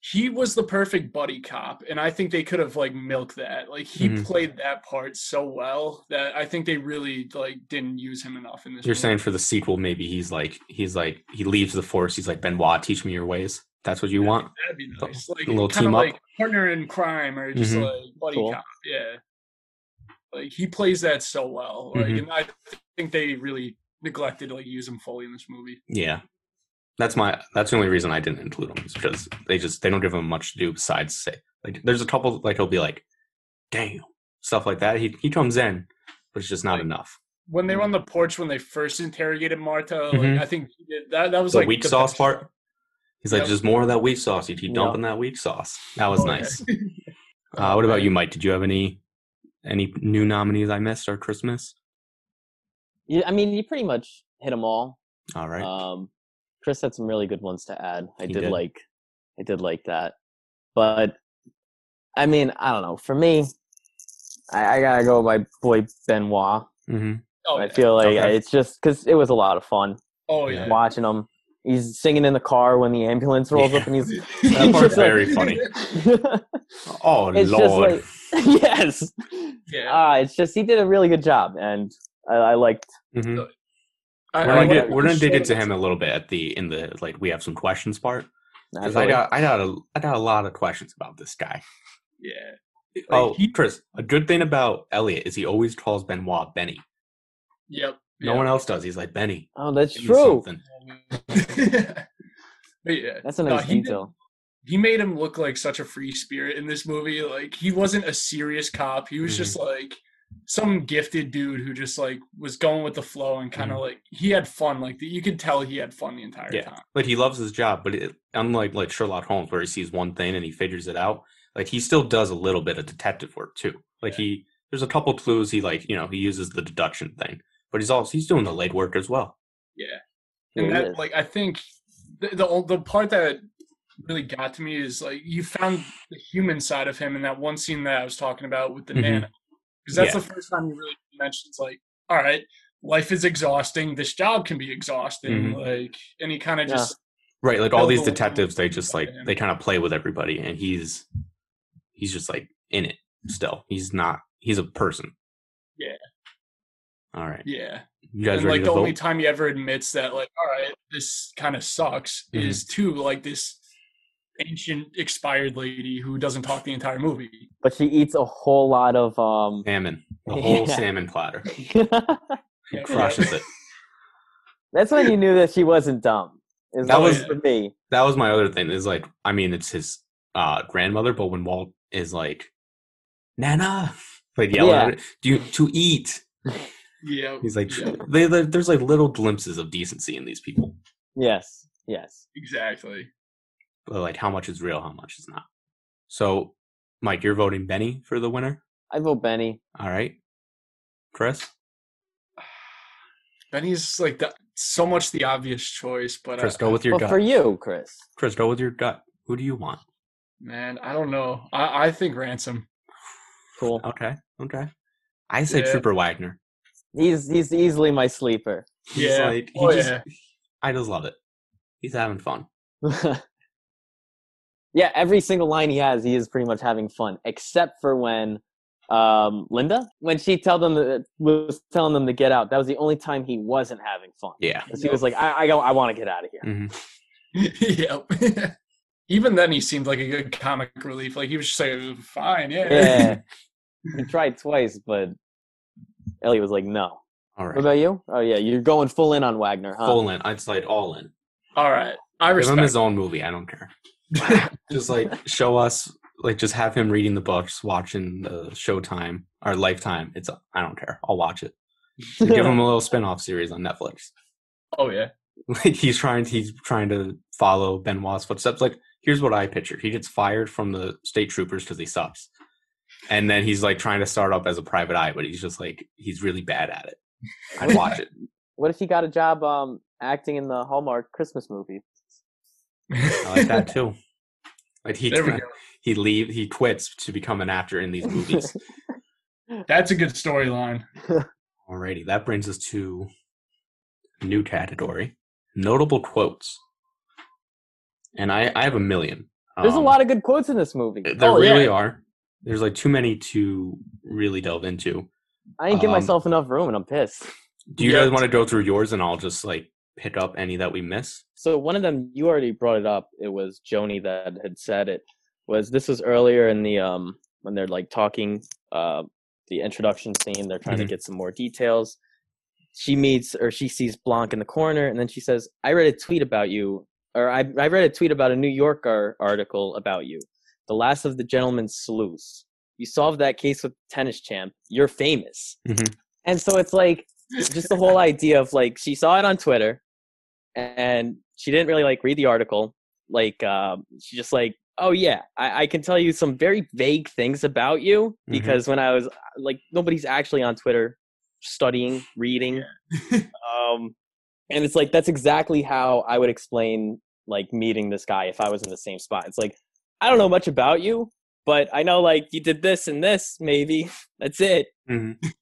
He was the perfect buddy cop, and I think they could have like milked that. Like he Mhm. played that part so well that I think they really like didn't use him enough in this. You're movie. saying for the sequel maybe he's like he's like he leaves the force. He's like Benoit, teach me your ways. That's what you Yeah, want. That'd be nice. Like a little kind team of up? like partner in crime or just Mhm. like buddy Cool. cop. Yeah. Like he plays that so well. Like Mhm. and I think they really neglected to like use him fully in this movie. Yeah. That's my that's the only reason I didn't include him is because they just they don't give him much to do besides say like there's a couple like he'll be like, damn stuff like that. He he comes in, but it's just not Like, enough. When they were on the porch when they first interrogated Marta, Mhm. like I think he did, that that was The like weak the sauce best part? He's like, Yep. just more of that weak sauce. You keep Yeah. dumping that weak sauce. That was Oh, yeah. nice. Uh, what about you, Mike? Did you have any any new nominees I missed or Christmas? Yeah, I mean, you pretty much hit them all. All right. Um, Chris had some really good ones to add. I did, did. like, I did like that. But I mean, I don't know. For me, I, I gotta go with my boy Benoit. hmm Oh, I yeah. feel like Okay. it's just because it was a lot of fun oh yeah. watching him. He's singing in the car when the ambulance rolls up, and he's That part's just like- very funny. Oh it's lord. just like yes. Yeah. Ah, it's just he did a really good job, and I, I liked. hmm I- We're I gonna like get that we're gonna dig into him a little bit at the in the like we have some questions part because. I got I got a I got a lot of questions about this guy. Yeah. Oh, he- Chris, a good thing about Elliot is he always calls Benoit Benny. Yep. No one else does. He's like Benny. oh, that's true. yeah. That's a No, nice he did- detail. he made him look like such a free spirit in this movie. Like he wasn't a serious cop. He was Mhm. just like some gifted dude who just like was going with the flow and kind of like he had fun. Like you could tell he had fun the entire Yeah. time. Like he loves his job, but it, unlike like Sherlock Holmes, where he sees one thing and he figures it out, like he still does a little bit of detective work too. Like he, there's a couple clues he like, you know, he uses the deduction thing, but he's also he's doing the late work as well. Yeah. Yeah, And he that is. like I think the, the the part that really got to me is like you found the human side of him in that one scene that I was talking about with the Mhm. nana. Because that's Yeah. the first time you really mentions like, all right, life is exhausting. This job can be exhausting. Mhm. Like, and he kind of Yeah. just Right, like all these detectives, they just like Yeah. they kind of play with everybody, and he's he's just like in it. still, he's not. He's a person. Yeah. All right. Yeah. You guys and like the vote? only time he ever admits that, like, all right, this kind of sucks, Mhm. is to like this ancient expired lady who doesn't talk the entire movie. but she eats a whole lot of um. salmon. The whole Yeah. salmon platter. He crushes it. That's when you knew that she wasn't dumb. Is That that was was- for me. That was my other thing. Is like, I mean, it's his uh, grandmother, but when Walt is like, "Nana," like yelling Yeah. at it, do you to eat? Yeah. He's like, Yeah. they, they- there's like little glimpses of decency in these people, Yes. Yes. Exactly. But like how much is real, how much is not. So, Mike, you're voting Benny for the winner. I vote Benny. All right, Chris. Benny's like the, so much the obvious choice, but Chris, I, go with your Well, gut. for you, Chris. Chris, go with your gut. Who do you want? man, I don't know. I, I think Ransom. Cool. Okay, okay. I say Yeah. Trooper Wagner. He's he's easily my sleeper. He's Yeah. like, he Oh, just, yeah. I just love it. He's having fun. yeah, every single line he has, he is pretty much having fun, except for when um, Linda, when she tell them that, was telling them to get out. That was the only time he wasn't having fun. Yeah. 'Cause he was like, I, I, go- I want to get out of here. hmm yep. Even then, he seemed like a good comic relief. Like he was just like, "Fine, yeah." Yeah. he tried twice, but Ellie was like, no. All right. What about you? Oh, yeah, you're going full in on Wagner, huh? Full in. I'd say all in. All right, I Give him respect. his own movie. I don't care. just like show us, like just have him reading the books, watching the Showtime or Lifetime. It's I don't care. I'll watch it. Give him a little spin-off series on Netflix. oh yeah, Like he's trying, he's trying to follow Benoit's footsteps. Like here's what I picture: he gets fired from the state troopers because he sucks, and then he's like trying to start up as a private eye, but he's just like he's really bad at it. I'd watch it. What if he got a job um, acting in the Hallmark Christmas movie? I like that too. Like he there we go. he leave he quits to become an actor in these movies. That's a good storyline. Alrighty, that brings us to new category: notable quotes. And I I have a million. There's a Um, lot of good quotes in this movie. There Oh, yeah. really are. There's like too many to really delve into. I didn't give um, myself enough room, and I'm pissed. Do you Yeah. guys want to go through yours and I'll just like pick up any that we miss? So one of them, you already brought it up. It was Joni that had said it. Was this was earlier in the um when they're like talking uh the introduction scene. They're trying Mhm. to get some more details. She meets or she sees Blanc in the corner, and then she says, "I read a tweet about you, or I I read a tweet about a New Yorker article about you, the last of the gentleman's sleuths. You solved that case with tennis champ. You're famous." Mhm. And so it's like just the whole idea of like she saw it on Twitter and she didn't really like read the article. Like um, she just like, oh yeah, I, I can tell you some very vague things about you Mhm. because when I was like, nobody's actually on Twitter studying, reading, um, and it's like that's exactly how I would explain like meeting this guy if I was in the same spot. It's like I don't know much about you, but I know like you did this and this, maybe that's it. Mhm.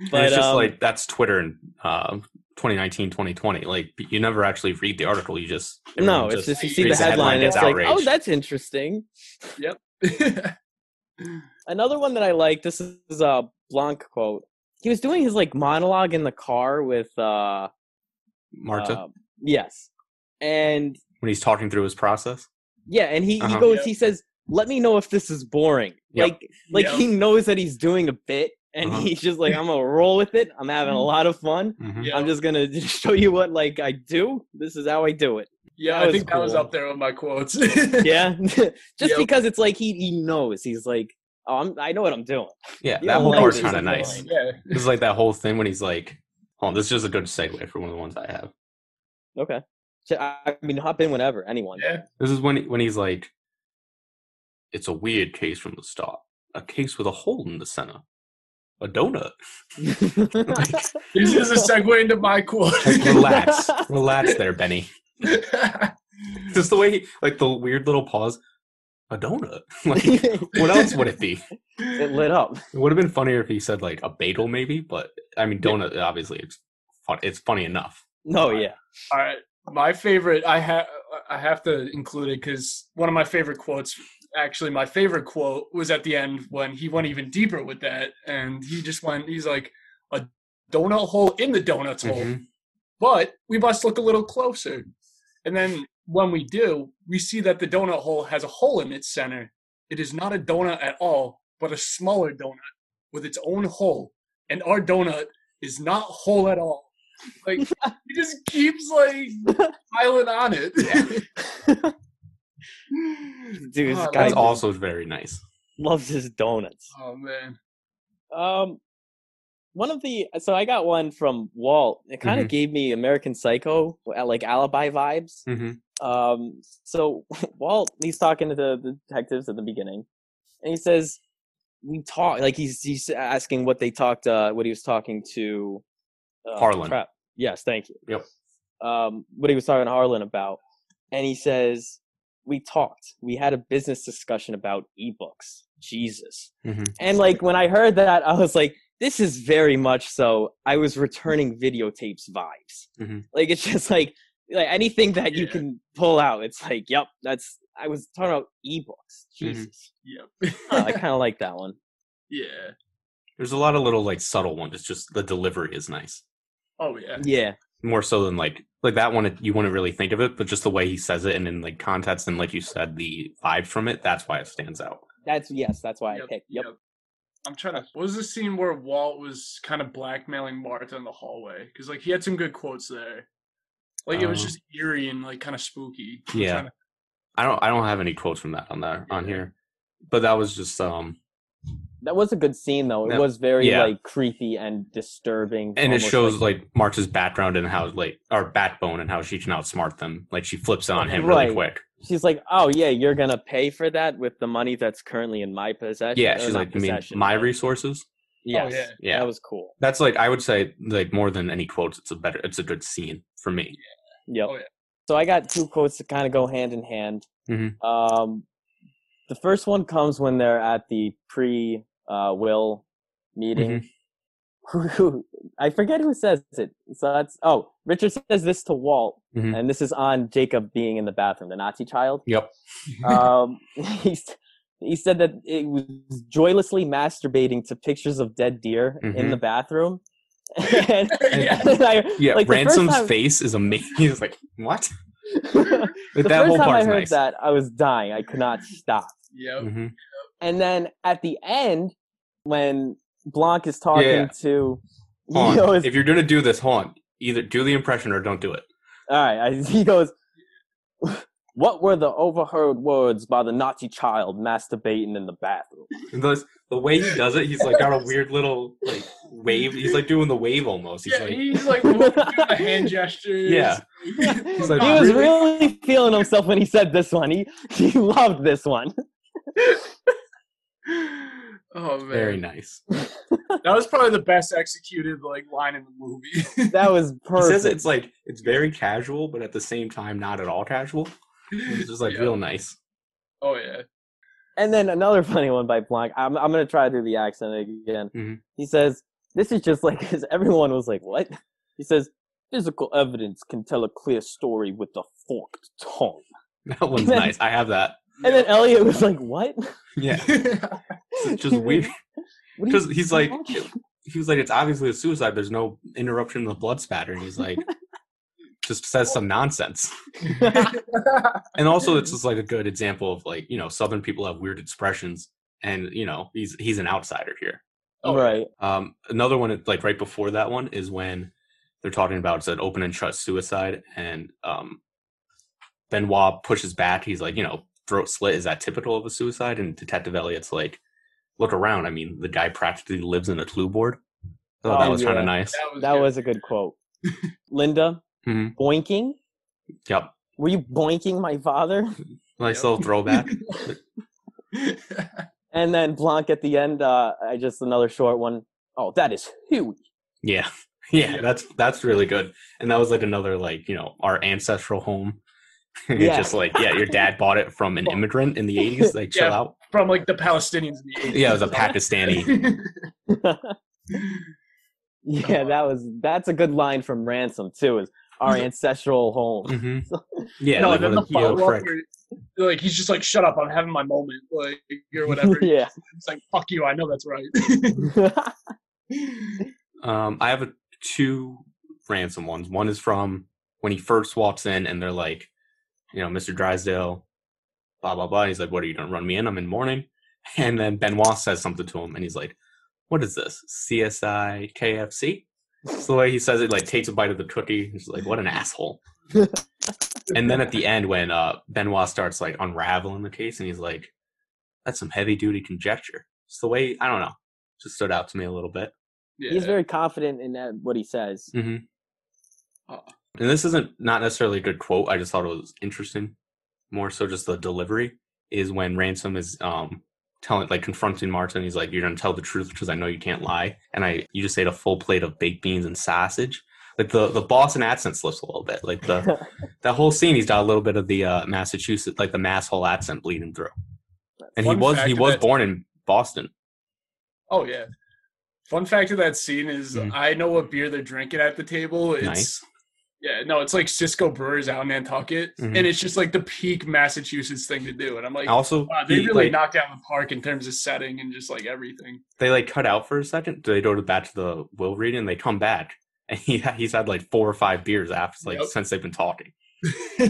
And But it's just um, like that's Twitter in uh, 2019, 2020. Like you never actually read the article. You just no, everyone it's just you see the reads headline. gets it's like, oh, that's interesting. Yep. Another one that I like. This is a Blanc quote. He was doing his like monologue in the car with uh Marta uh, yes, and when he's talking through his process. yeah, and he, Uh-huh. he goes. Yep. He says, "Let me know if this is boring." Yep. Like like Yep. he knows that he's doing a bit, and Uh-huh. he's just like, "I'm gonna roll with it. I'm having a lot of fun. Mhm. Yeah. I'm just gonna just show you what like I do. This is how I do it." Yeah, That I was think that was cool. up there with my quotes. Yeah, just Yep. because it's like he he knows. He's like, "Oh, I'm, I know what I'm doing." Yeah, You that don't whole like part's kind of nice. Yeah. This is like that whole thing when he's like, "Oh, this is just a good segue for one of the ones I have." Okay. So, I I mean, hop in whenever, anyone. Yeah. This is when when he's like, "It's a weird case from the start. A case with a hole in the center, a donut." This is a segue into my quote. Relax, relax there, Benny. Just the way he, like the weird little pause. A donut. like, what else would it be? it lit up. It would have been funnier if he said like a bagel, maybe. But I mean, donut. Obviously, it's fun. It's funny enough. Oh, no, yeah. All right, my favorite. I have I have to include it because one of my favorite quotes actually my favorite quote was at the end when he went even deeper with that, and he just went, he's like, a donut hole in the donuts hole, Mhm. but we must look a little closer. And then when we do, we see that the donut hole has a hole in its center. It is not a donut at all, but a smaller donut with its own hole. And our donut is not whole at all. Like he just keeps like piling on it. Dude, this Oh, guy That's also very nice. loves his donuts. oh man. Um, one of the so I got one from Walt. It kind of gave me American Psycho, uh, like alibi vibes. hmm Um, so Walt, he's talking to the detectives at the beginning, and he says, "We talk." Like he's he's asking what they talked, uh, what he was talking to uh, Harlan. crap. Yes, thank you. Yep. Um, what he was talking to Harlan about, and he says, "We talked. We had a business discussion about ebooks." Jesus. hmm And like when I heard that, I was like, this is very much so. I was returning videotapes vibes. Mhm. Like it's just like like anything that you Yeah. can pull out. It's like, yep, that's. I was talking about ebooks. Mhm. Jesus, Yep. Uh, I kind of like that one. yeah. There's a lot of little like subtle ones. It's just the delivery is nice. Oh yeah. Yeah, More so than like like that one. You wouldn't really think of it, but just the way he says it and in like context and like you said, the vibe from it. That's why it stands out. that's yes, that's why I picked. Yep. I'm trying to. What was the scene where Walt was kind of blackmailing Marta in the hallway? Because like he had some good quotes there. Like it was Um, just eerie and like kind of spooky. I'm yeah. to- I don't I don't have any quotes from that on there on here, but that was just um That was a good scene though. It Yeah. was very Yeah. like creepy and disturbing. and it shows like, Marta's background and how like our backbone and how she can outsmart them. Like she flips on him really quick. she's like, "Oh yeah, you're gonna pay for that with the money that's currently in my possession." Yeah, she's like, I mean, my but- resources. Yes, yeah. Yeah. that was cool. That's like I would say like more than any quotes. It's a better. It's a good scene for me. Yep. Oh, yeah. So I got two quotes that kind of go hand in hand. Mhm. Um, the first one comes when they're at the pre uh, will meeting. Who I forget who says it. So that's oh Richard says this to Walt, Mhm. and this is on Jacob being in the bathroom, the Nazi child. Yep. um, he's, he said that it was joylessly masturbating to pictures of dead deer in Mhm. the bathroom. and, Yeah. and I- Yeah. like, Ransom's time- face is amazing. He's like, what? the that first whole time I heard nice. that, I was dying. I could not stop. Yep. Mhm. And then at the end, when Blanc is talking Yeah. to, he goes, If you're gonna do this, haunt. Either do the impression or don't do it. "All right," I, he goes, "What were the overheard words by the Nazi child masturbating in the bathroom?" And those, the way he does it, he's like got a weird little like wave. He's like doing the wave almost. He's Yeah, like, he's like doing the hand gestures. Yeah. He's like, he was really? really feeling himself when he said this one. He he loved this one. Oh man, very nice. that was probably the best executed like line in the movie. That was perfect. He says it's like it's very casual, but at the same time not at all casual. It's just like Yeah. real nice. Oh yeah. And then another funny one by Blanc. I'm I'm gonna try to do the accent again. Mhm. He says, "This is just like," because everyone was like, "What?" He says, "Physical evidence can tell a clear story with a forked tongue." That one's nice. I have that. And then Elliot was like, "What?" Yeah, it's just weird What are you because he's like, he was like, it's obviously a suicide. There's no interruption in the blood spatter. And he's like, just says some nonsense. And also, it's just like a good example of like you know, Southern people have weird expressions, and you know, he's he's an outsider here. Oh, right. Um, another one, like right before that one, is when they're talking about it's an open and shut suicide, and um, Benoit pushes back. He's like, you know, throat slit is that typical of a suicide? And Detective Elliot's like, look around. I mean, the guy practically lives in a clue board. So that Oh, was kind of nice. That was. That was a good quote. Linda, Mhm. boinking. Yep, Were you boinking my father? nice Yep. little throwback. And then Blanc at the end. Uh, I just another short one. Oh, that is Huey. yeah. yeah, Yeah. that's that's really good. And that was like another like you know our ancestral home. it's Yeah. just like yeah, your dad bought it from an immigrant in the eighties. Like chill Yeah. out. from like the Palestinians in the 80s. Yeah, it was a Pakistani. yeah, that was that's a good line from Ransom too. Is our ancestral home. Mm-hmm. Yeah, no, like, then the what a- follow up, frick. where, like he's just like, "Shut up! I'm having my moment," like or whatever. yeah. It's like, "Fuck you! I know that's right." Um, I have a, two ransom ones. One is from when he first walks in, and they're like, you know, Mr. Drysdale, blah blah blah. He's like, "What are you gonna run me in? I'm in mourning." And then Benoit says something to him, and he's like, "What is this? CSI KFC?" It's the way he says it. Like takes a bite of the cookie. He's like, "What an asshole." and then at the end, when uh, Benoit starts like unraveling the case, and he's like, "That's some heavy duty conjecture." It's the way I don't know. Just stood out to me a little bit. yeah. He's very confident in that what he says. Mm-hmm. Uh, And this isn't not necessarily a good quote. I just thought it was interesting. More so, just the delivery is when Ransom is um telling, like, confronting Martin. He's like, "You're gonna tell the truth because I know you can't lie." And I, you just ate a full plate of baked beans and sausage. Like the the Boston accent slips a little bit. Like the that whole scene, he's got a little bit of the uh, Massachusetts, like the mass whole accent bleeding through. And he was he was born in Boston. Oh yeah. Fun fact of that scene is Mhm. I know what beer they're drinking at the table. It's Nice. Yeah, no, it's like Cisco Brewers out in Nantucket, Mhm. and it's just like the peak Massachusetts thing to do. And I'm like, Also, wow, they he, really like, knocked out the park in terms of setting and just like everything. they like cut out for a second. They go to back to the will reading. And they come back, and he he's had like four or five beers after like Yep. since they've been talking.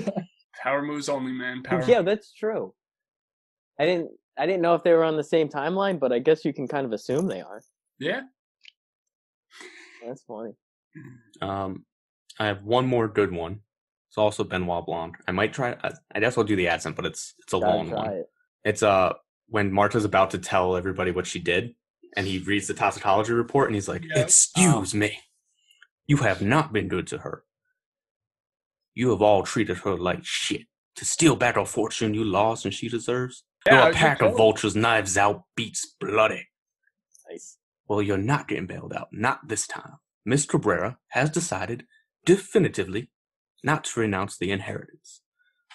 Power moves only, man. Power. yeah, that's true. I didn't I didn't know if they were on the same timeline, but I guess you can kind of assume they are. yeah. That's funny. Um, I have one more good one. It's also Benoit Blanc. I might try. I, I guess I'll do the accent, but it's it's a Gotta long try one. it. It's uh when Marta's about to tell everybody what she did, and he reads the toxicology report, and he's like, Yeah. "Excuse me, you have not been good to her. You have all treated her like shit. To steal back a fortune you lost and she deserves. Yeah, You're a pack of vultures, knives out, beats bloody. Nice. Well, you're not getting bailed out. Not this time. Miss Cabrera has decided definitively not to renounce the inheritance.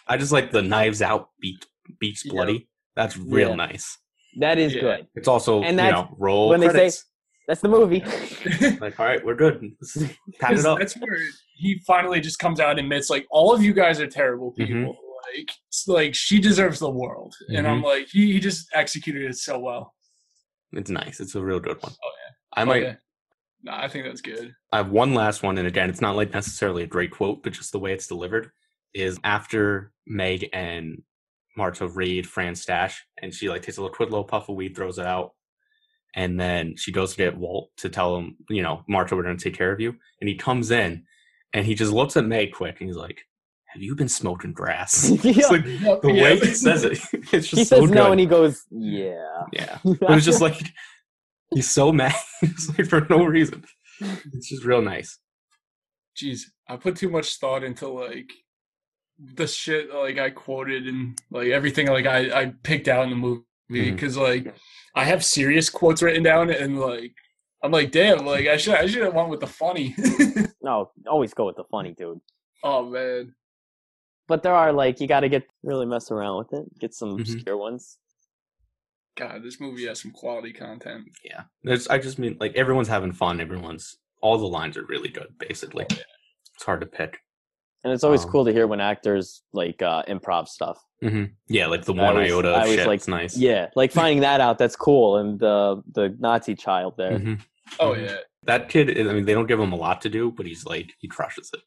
I just like the knives out beat beats Yeah. bloody. That's real Yeah. nice. That is Yeah. good. It's also And you that's know roll when they say- credits. That's the movie. like all right, we're good. Pat it up. That's where he finally just comes out and admits, like, all of you guys are terrible people. Mhm. Like, it's like she deserves the world, and I'm like, he, he just executed it so well. It's nice. It's a real good one. Oh, yeah. I Oh, might. yeah. No, I think that's good. I have one last one, and again, it's not like necessarily a great quote, but just the way it's delivered is after Meg and Marta raid Fran's stash, and she like takes a little quick little puff of weed, throws it out, and then she goes to get Walt to tell him, you know, Marta, we're going to take care of you, and he comes in, and he just looks at Meg quick, and he's like, "Have you been smoking grass?" It's Yeah. like the yeah. way he says it, it's just he so says good. no and he goes, Yeah. yeah, but it's just like he's so mad, it's like for no reason. It's just real nice. Jeez, I put too much thought into like the shit like I quoted and like everything like I I picked out in the movie because like I have serious quotes written down and like I'm like damn like I should I should have went with the funny. No, always go with the funny dude. oh man, But there are like you gotta get really mess around with it. Get some Mhm. obscure ones. God, this movie has some quality content. Yeah, There's, I just mean like everyone's having fun. Everyone's all the lines are really good. Basically, Oh, yeah. it's hard to pick. And it's always Um, cool to hear when actors like uh improv stuff. hmm Yeah, like the I one always- iota I of always shit. like- it's nice. Yeah, like finding that out, that's cool. And the the Nazi child there. Mhm. Oh Mhm. yeah, that kid. is- I mean, they don't give him a lot to do, but he's like he crushes it.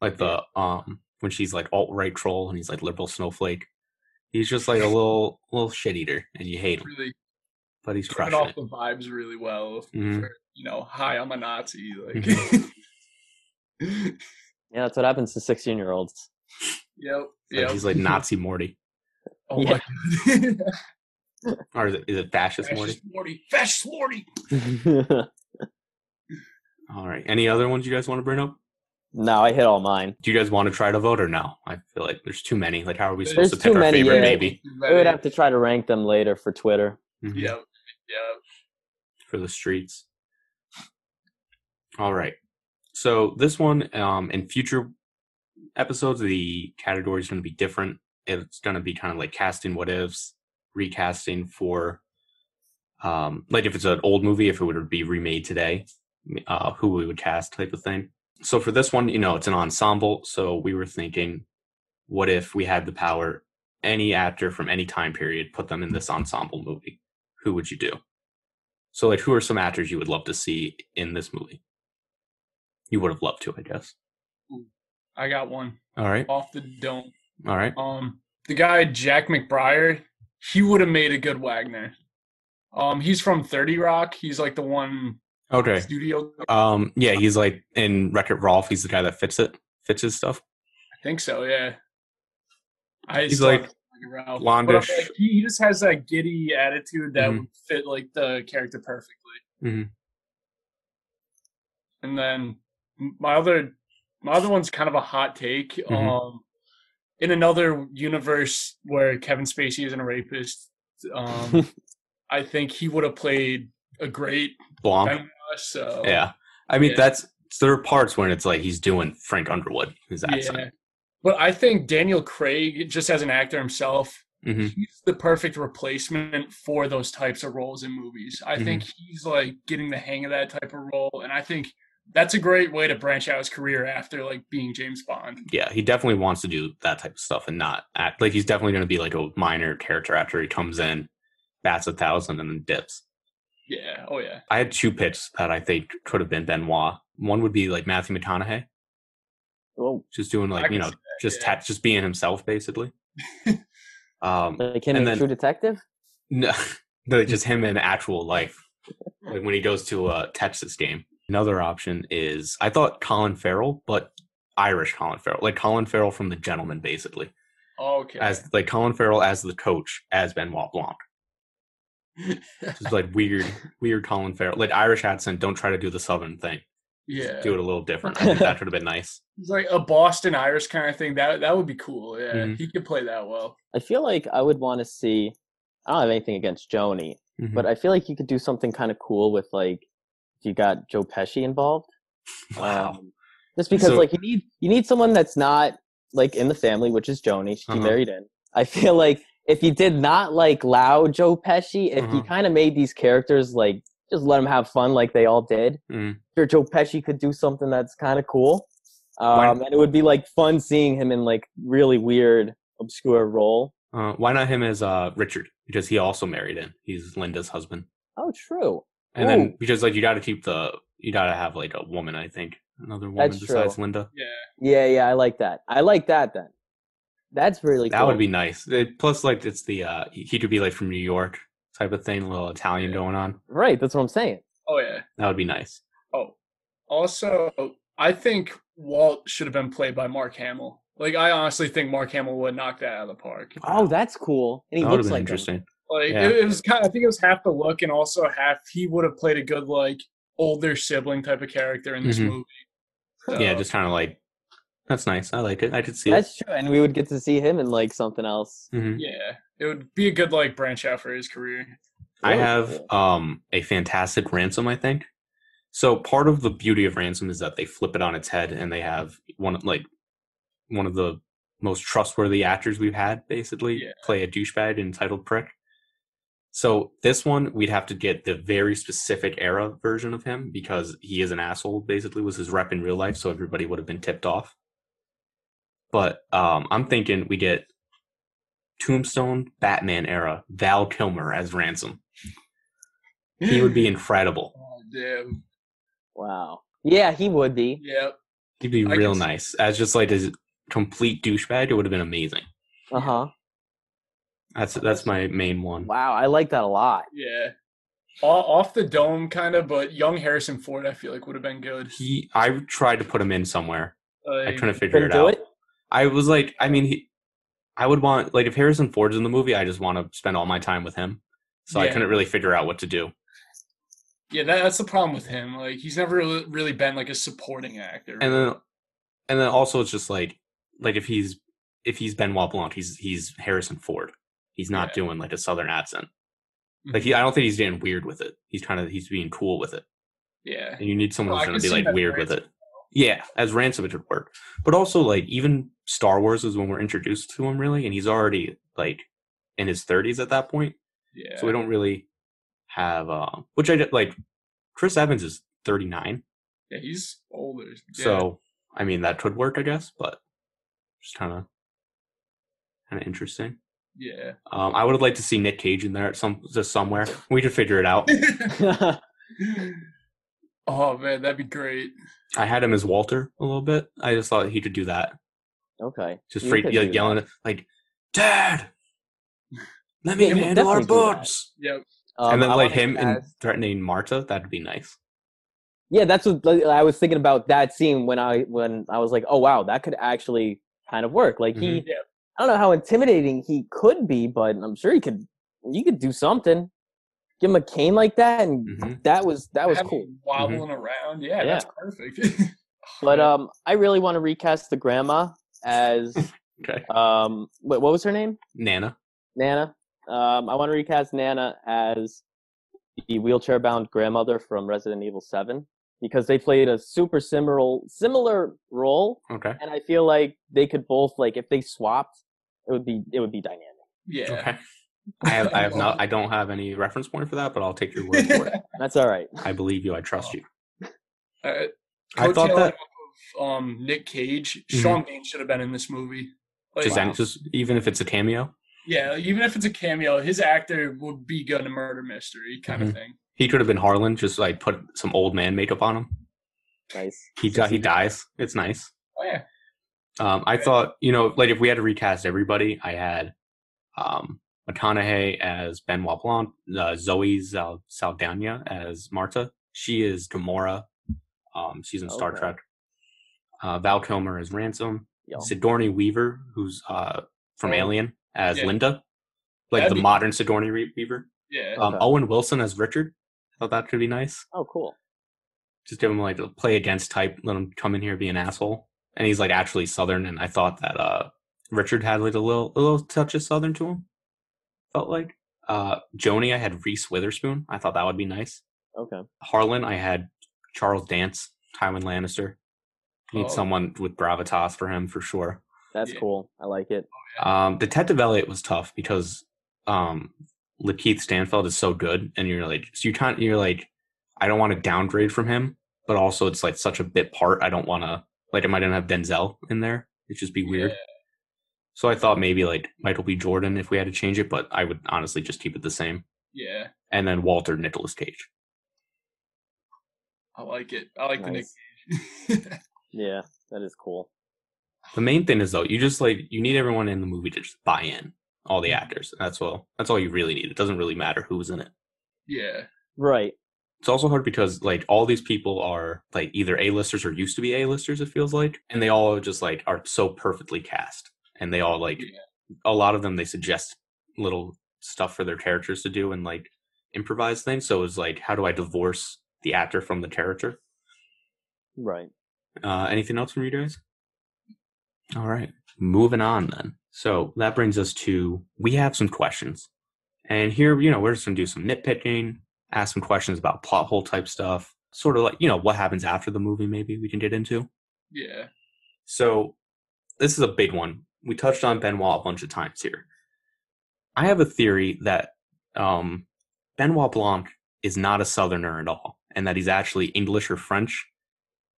Like the um when she's like alt right troll and he's like liberal snowflake. He's just like a little little shit eater, and you hate him, really but he's turned crushing off it. the vibes really well. Mhm. For, you know, hi, I'm a Nazi. Like, Mhm. Yeah, that's what happens to sixteen year olds. yep, Like, yep. He's like Nazi Morty, oh Yeah. my god. or is it, is it fascist Morty? Fascist Morty. Fascist Morty. All right. Any other ones you guys want to bring up? No, I hit all mine. Do you guys want to try to vote or no? I feel like there's too many. Like, how are we There's supposed to too pick our many, favorite yeah. maybe we would have to try to rank them later for Twitter. Mhm. Yep. Yep. for the streets? All right. So this one, um, in future episodes, the category is going to be different. It's going to be kind of like casting what ifs, recasting for, um, like if it's an old movie, if it would be remade today, uh, who we would cast type of thing. So for this one, you know, it's an ensemble. So we were thinking, what if we had the power, any actor from any time period, put them in this ensemble movie? Who would you do? So, like, who are some actors you would love to see in this movie? You would have loved to, I guess. I got one. All right. Off the dome. All right. Um, the guy Jack McBrayer, he would have made a good Wagner. Um, he's from Thirty Rock. He's like the one Okay. studio. Um. Yeah, he's like in Wreck It Ralph. He's the guy that fits it, fits his stuff. I think so. Yeah. I He's like haven't figured out. blondish. Like, he, just has that giddy attitude that Mhm. would fit like the character perfectly. Mhm. And then my other my other one's kind of a hot take. Mhm. Um, in another universe where Kevin Spacey isn't a rapist, um, I think he would have played a great Blanc. So Yeah. I mean, Yeah. that's there are parts when it's like he's doing Frank Underwood, his accent. yeah. But I think Daniel Craig, just as an actor himself, hmm he's the perfect replacement for those types of roles in movies. I Mhm. think he's like getting the hang of that type of role, and I think that's a great way to branch out his career after like being James Bond. Yeah, he definitely wants to do that type of stuff and not act like he's definitely going to be like a minor character after he comes in, bats a thousand, and then dips. Yeah. Oh yeah. I had two picks that I think could have been Benoit. One would be like Matthew McConaughey, Well, just doing like you know, that, just yeah. ta- just being himself basically. um, like him And in then- True Detective. no, no, just him in actual life, like when he goes to a Texas game. Another option is I thought Colin Farrell, but Irish Colin Farrell, like Colin Farrell from The Gentlemen, basically, Okay. as like Colin Farrell as the coach as Benoit Blanc. Just like weird, weird Colin Farrell, like Irish accent. Don't try to do the Southern thing. yeah. Do it a little different. I think that could have been nice. It's like a Boston Irish kind of thing. That that would be cool. Yeah, Mhm. he could play that well. I feel like I would want to see. I don't have anything against Joni, Mhm. but I feel like you could do something kind of cool with like if you got Joe Pesci involved. wow. Um, just because So- like you need you need someone that's not like in the family, which is Joni. She Uh-huh. married in. I feel like if he did not like loud Joe Pesci, if you Uh-huh. kind of made these characters like just let them have fun like they all did, Mm. sure Joe Pesci could do something that's kind of cool. Um, and it would be like fun seeing him in like really weird, obscure role. Uh, why not him as uh, Richard? Because he also married in. He's Linda's husband. Oh, true. And then because like you got to keep the you got to have like a woman. I think another woman That's besides true. Linda. Yeah. Yeah, yeah, I like that. I like that then. That's really That cool. would be nice. It, plus, like it's the uh, he could be like from New York type of thing, a little Italian Yeah. going on. right. That's what I'm saying. Oh yeah. That would be nice. Oh, also, I think Walt should have been played by Mark Hamill. Like, I honestly think Mark Hamill would knock that out of the park. Oh, that's cool. And he that would have looks been like him. interesting. Like, Yeah. it, it was kind. Of, I think it was half the look, and also half he would have played a good like older sibling type of character in this Mhm. movie. yeah, just kind of like that's nice. I like it. I could see That's true, and we would get to see him in like something else. it. hmm yeah, it would be a good like branch out for his career. I have um a fantastic ransom. I think. So part of the beauty of ransom is that they flip it on its head and they have one like one of the most trustworthy actors we've had basically Yeah. play a douchebag entitled prick. So this one we'd have to get the very specific era version of him because he is an asshole. Basically, was his rep in real life, so everybody would have been tipped off. But um, I'm thinking we get Tombstone Batman era Val Kilmer as ransom. He would be incredible. Oh, damn. Wow. Yeah, he would be. Yep. He'd be I can real see- nice as just like his complete douchebag. It would have been amazing. Uh huh. That's that's my main one. Wow, I like that a lot. Yeah. Off the dome, kind of, but young Harrison Ford, I feel like would have been good. He, I tried to put him in somewhere. I Like, couldn't figure it do out. it. I was like, I mean, he, I would want like if Harrison Ford's in the movie, I just want to spend all my time with him. So I couldn't really figure out what to do. Yeah, that, that's the problem with him. Like, he's never really, been like a supporting actor. And then, and then also it's just like, like if he's if he's Benoit Blanc, he's he's Harrison Ford. He's not Yeah. doing like a southern accent. Like he, mm-hmm. I don't think he's getting weird with it. He's kind of he's being cool with it. yeah, and you need someone Oh, who's going to be like weird with it. Yeah, as ransom it would work, but also like even Star Wars is when we're introduced to him really, and he's already like in his thirties at that point, yeah. so we don't really have uh, which I did like. Chris Evans is thirty nine. Yeah, he's older. Yeah. So I mean that could work, I guess, but just kind of kind of interesting. yeah. Um, I would have liked to see Nick Cage in there at some just somewhere. We could figure it out. oh man, that'd be great. I had him as Walter a little bit. I just thought he could do that. okay. Just You freak, like, yelling that. like, "Dad, let me Yeah, you could handle our definitely boats." Yep. Um, and then I like wanna him and cast- threatening Marta, that'd be nice. Yeah, that's what like, I was thinking about that scene when I when I was like, oh wow, that could actually kind of work. Like he, Mhm. Yeah. I don't know how intimidating he could be, but I'm sure he could. You could do something. Give him a cane like that, and Mhm. that was that was Have cool. him Wobbling around. Yeah, Yeah. that's perfect. But um, I really want to recast the grandma as Okay, um, what, what was her name? Nana. Nana. Um, I want to recast Nana as the wheelchair-bound grandmother from Resident Evil Seven because they played a super similar similar role, Okay, and I feel like they could both like if they swapped, it would be it would be dynamic. yeah. okay. I have I have not I don't have any reference point for that, but I'll take your word for it. That's all right. I believe you. I trust you. Uh, I thought that of, um Nick Cage. Sean Bean should have been in this movie. Like, just, end- just even if it's a cameo, yeah, even if it's a cameo, his actor would be good in a murder mystery kind Mhm. of thing. he could have been Harlan. Just like put some old man makeup on him. Nice. He di- he dies. It's nice. Oh yeah, Um, I thought, you know, like if we had to recast everybody, I had um, McConaughey as Benoit Blanc, uh, Zoe Zal- Saldana as Marta. She is Gamora. Um, she's in Star Okay. Trek. Uh, Val Kilmer as Ransom. Yo. Sigourney Weaver, who's uh, from Oh, Alien, as yeah. Linda, like That'd the be- modern Sigourney Re- Weaver. yeah. Um, Okay. Owen Wilson as Richard. I thought that could be nice. Oh, cool. Just give him like a play against type, let him come in here be an asshole. And he's like actually Southern, and I thought that uh Richard had like a little a little touch of Southern to him. Felt like. Uh Joni, I had Reese Witherspoon. I thought that would be nice. Okay. Harlan, I had Charles Dance, Tywin Lannister. Need Oh. someone with gravitas for him for sure. That's Yeah. cool. I like it. Um, Detective Elliot was tough because um, Lakeith Stanfield is so good, and you're like, so you kind, you're like, I don't want to downgrade from him, but also it's like such a bit part. I don't want to like, I might not have Denzel in there. It'd just be weird. Yeah. So I thought maybe like Michael B. Jordan if we had to change it, but I would honestly just keep it the same. Yeah, And then Walter Nicolas Cage. I like it. I like Nice. the Nick Cage. Yeah, that is cool. The main thing is though, you just like you need everyone in the movie to just buy in, all the mm-hmm. actors. That's all. That's all you really need. It doesn't really matter who's in it. yeah, Right. it's also hard because like all these people are like either A-listers or used to be A-listers, it feels like, and they all just like are so perfectly cast, and they all like Yeah. a lot of them they suggest little stuff for their characters to do and like improvise things. So it's like, how do I divorce the actor from the character? Right. Uh, anything else from you guys? All right, moving on then. So that brings us to we have some questions, and here you know we're just gonna do some nitpicking, ask some questions about plot hole type stuff, sort of like you know what happens after the movie. Maybe we can get into. yeah, So this is a big one. We touched on Benoit a bunch of times here. I have a theory that um, Benoit Blanc is not a Southerner at all, and that he's actually English or French,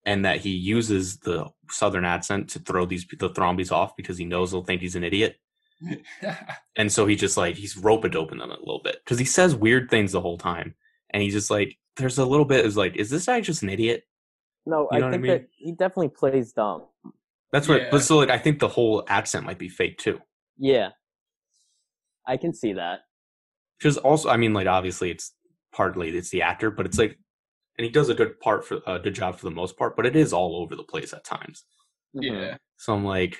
and that he uses the Southern accent to throw these the Thrombeys off because he knows they'll think he's an idiot, and so he just like he's rope a doping them a little bit because he says weird things the whole time, and he just like there's a little bit is like is this guy just an idiot? No, You know I what I think mean? that he definitely plays dumb. That's what. Yeah. But so like I think the whole accent might be fake too. Yeah. I can see that. because also i mean like obviously it's partly it's the actor but it's like and he does a good part for a good job for the most part but it is all over the place at times Mhm. yeah, so i'm like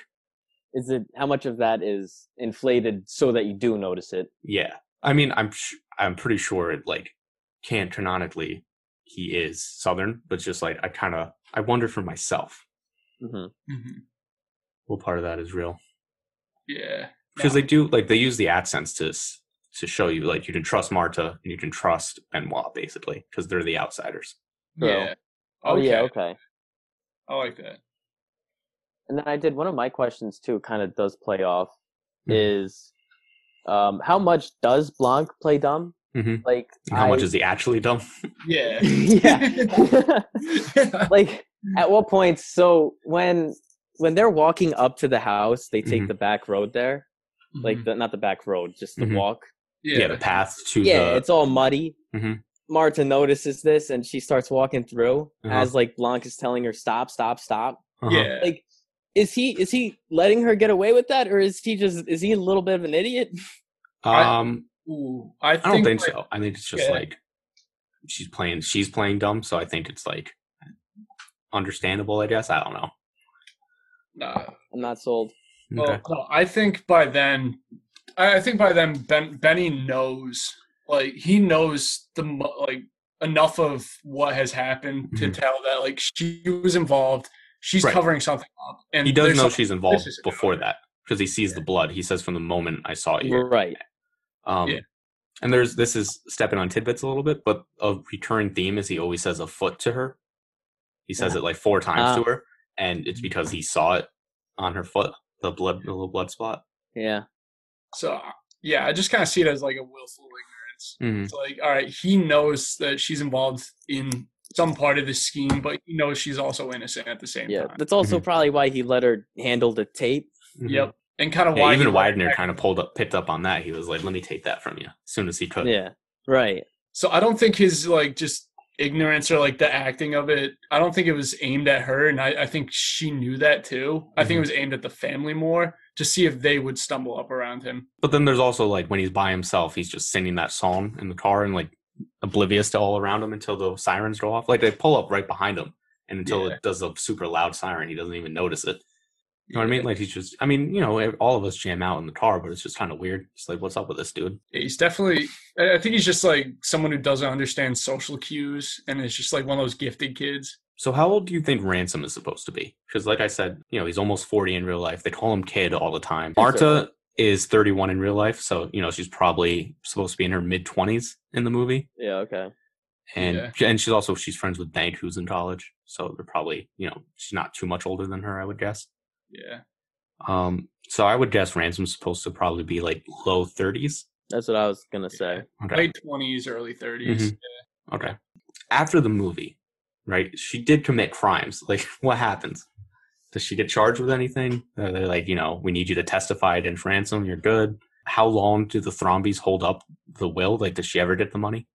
Is it how much of that is inflated so that you do notice it? yeah i mean i'm sh- i'm pretty sure it like can't canonically he is southern but just like i kind of i wonder for myself hmm Mhm. what part of that is real yeah, because No. they do like they use the accents to to show you like you can trust marta and you can trust benoit basically because they're the outsiders yeah. Oh yeah, Okay. okay. I like that. And then I did one of my questions too. Kind of does play off. Mhm. Is um, how much does Blanc play dumb? Mhm. Like And How much is he actually dumb? Yeah. yeah. like at what point so when when they're walking up to the house they take Mhm. the back road there like the not the back road just the Mhm. walk yeah, Yeah, the path to yeah the it's all muddy Mhm. marta notices this and she starts walking through Uh-huh. as like blanc is telling her stop stop stop uh-huh. yeah. like is he is he letting her get away with that or is he just is he a little bit of an idiot I- Um, Ooh, I, I don't think like, so. I think it's just Yeah. like she's playing. She's playing dumb, so I think it's like understandable. I guess I don't know. Nah. i'm not sold Well, Okay. no, I think by then, I I think by then ben, Benny knows, like he knows the like enough of what has happened to Mhm. tell that like she was involved. She's Right. covering something up, and he does there's know she's involved before that because he sees the blood. He says from the moment I saw you." right Um, Yeah. And there's this is stepping on tidbits a little bit, but a recurring theme is he always says a foot to her. He says it like four times Ah. to her, and it's because he saw it on her foot, the blood, the little blood spot. yeah So yeah, I just kind of see it as like a willful ignorance. Mm-hmm. It's like, all right, he knows that she's involved in some part of the scheme, but he knows she's also innocent at the same yeah time. that's also probably why he let her handle the tape Yep, and kind of Mm-hmm. Yeah, why even Widener kind of pulled up, picked up on that. He was like, "Let me take that from you as soon as he could." yeah right So I don't think his like just ignorance or like the acting of it. I don't think it was aimed at her, and I, I think she knew that too. I Mm-hmm. think it was aimed at the family more to see if they would stumble up around him. But then there's also like when he's by himself, he's just singing that song in the car and like oblivious to all around him until the sirens go off. Like they pull up right behind him, and until Yeah. it does a super loud siren, he doesn't even notice it. You know what I mean? Like he's just, I mean, you know, all of us jam out in the car, but it's just kind of weird. It's like, what's up with this dude? He's definitely. I think he's just like someone who doesn't understand social cues, and is just like one of those gifted kids. So how old do you think Ransom is supposed to be? Because like I said, you know, he's almost 40 in real life. They call him kid all the time. Marta is 31 in real life, so you know, she's probably supposed to be in her mid 20s in the movie. yeah okay And and she's also she's friends with Bank who's in college. So they're probably, you know, she's not too much older than her, I would guess. Yeah, Um so I would guess Ransom's supposed to probably be like low 30s. that's what i was gonna say Okay. late twenties, early 30s Mhm. Okay. After the movie, right? She did commit crimes. Like, what happens? Does she get charged with anything? Are they like, you know, we need you to testify against ransom. You're good. How long do the Thrombeys hold up the will? Like, does she ever get the money?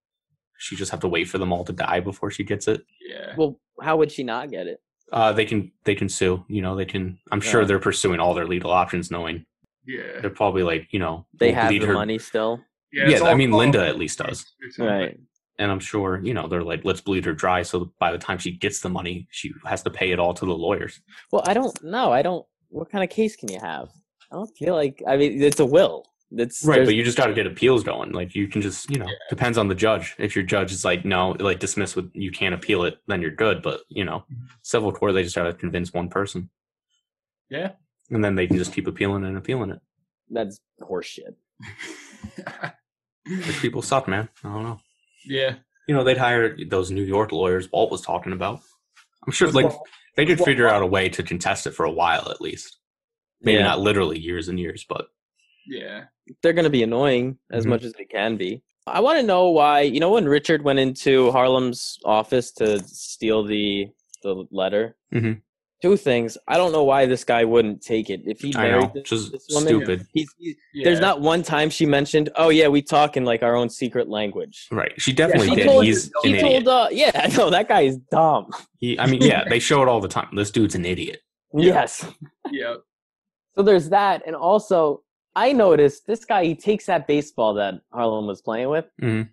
She just have to wait for them all to die before she gets it. Yeah, well how would she not get it Uh, they can they can sue. You know, they can. I'm sure Yeah. they're pursuing all their legal options, knowing yeah, they're probably like, you know, they we'll have the her- money still yeah. Yeah, I mean, called- Linda at least does. right and I'm sure you know they're like, let's bleed her dry. So by the time she gets the money, she has to pay it all to the lawyers. well i don't know i don't what kind of case can you have i don't feel like i mean it's a will it's Right, but you just got to get appeals going. Like you can just, you know, depends on the judge. If your judge is like, no, like dismiss with you can't appeal it, then you're good. But you know, civil court they just got to convince one person, Yeah, and then they can just keep appealing and appealing it. that's horseshit people suck, man. I don't know. yeah. You know, they'd hire those New York lawyers Walt was talking about. I'm sure, like they could figure out a way to contest it for a while at least. Maybe Yeah. not literally years and years, but yeah. they're going to be annoying as Mhm. much as they can be. I want to know why. You know, when Richard went into Harlan's office to steal the the letter, Mhm. two things. I don't know why this guy wouldn't take it. If he I married know, this, just this woman, stupid. he's, he's- yeah. there's not one time she mentioned, "Oh yeah, we talk in like our own secret language." Right? She definitely he did. told- He's an He idiot. told, uh, "Yeah, no, that guy is dumb." He, I mean, yeah, they show it all the time. This dude's an idiot. Yeah. Yes. Yeah, So there's that, and also I noticed this guy. He takes that baseball that Harlan was playing with, Mhm.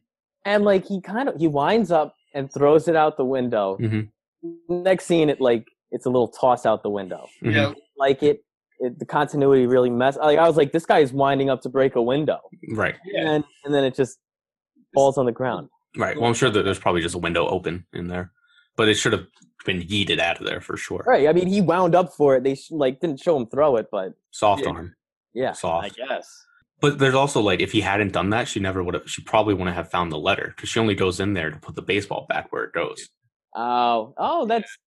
and like he kind of he winds up and throws it out the window. Mhm. Next scene, it like it's a little toss out the window. Mhm. yeah. Like it, it the continuity really mess. Like I was like, this guy is winding up to break a window, Right. Yeah. and and then it just falls on the ground. Right. Well, I'm sure that there's probably just a window open in there, but it should have been yeeted out of there for sure. Right. I mean, he wound up for it. They sh- like didn't show him throw it, but Soft Yeah. arm. Yeah, I guess. But there's also like, if he hadn't done that, she never would have. She probably wouldn't have found the letter because she only goes in there to put the baseball back where it goes. Oh, oh, that's.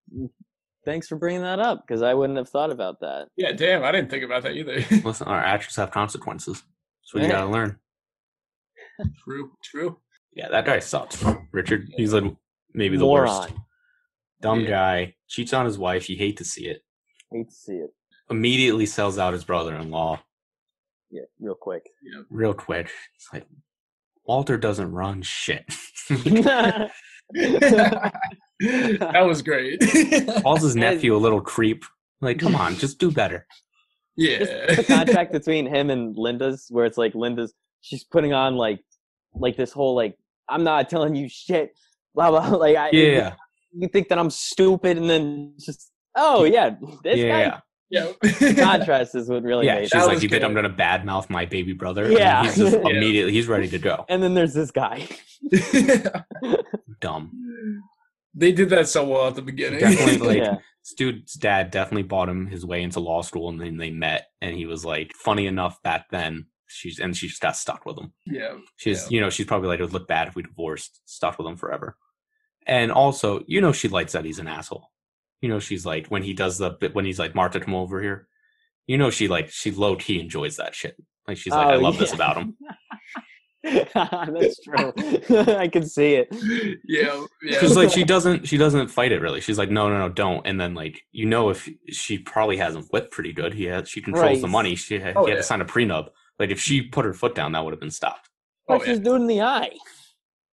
Thanks for bringing that up because I wouldn't have thought about that. Yeah, damn, I didn't think about that either. Listen, our actions have consequences. That's what you gotta learn. true, true. Yeah, that guy sucks. Richard, he's like maybe the worst. Dumb Yeah. guy, cheats on his wife. You hate to see it. Hate to see it. Immediately sells out his brother-in-law Yeah, real quick. Yeah, real quick. It's like Walter doesn't run shit. that was great. Calls his nephew a little creep. Like, come on, just do better. yeah. Just the contract between him and Linda's, where it's like Linda's, she's putting on like, like this whole like, I'm not telling you shit, blah blah. Like, I, Yeah, you think that I'm stupid, and then just, oh yeah, this yeah. Yeah. Contrast is what really yeah, made. she's That like, was "You think I'm gonna badmouth my baby brother?" And Yeah. he's just Yeah. immediately he's ready to go. And then there's this guy. Dumb. they did that so well at the beginning. Definitely, like yeah, this dude's dad definitely bought him his way into law school, and then they met, and he was like funny enough back then. She's and she just got stuck with him. yeah. She's, Yeah. you know, she's probably like, it would look bad if we divorced, stuck with him forever. And also, you know, she likes that he's an asshole. You know, she's like, when he does the, bit when he's like, Martha, come over here. You know, she like, she low key enjoys that shit. Like, she's like, I Oh, love this about him. That's true. I can see it. Yeah. Yeah. Because like, she doesn't, she doesn't fight it really. She's like, no, no, no, don't. And then like, you know, if she probably has him whipped pretty good, he has, she controls the money. She had, Oh, he had yeah. to sign a prenup. Like, if she put her foot down, that would have been stopped. Oh, Punch this dude in the eye.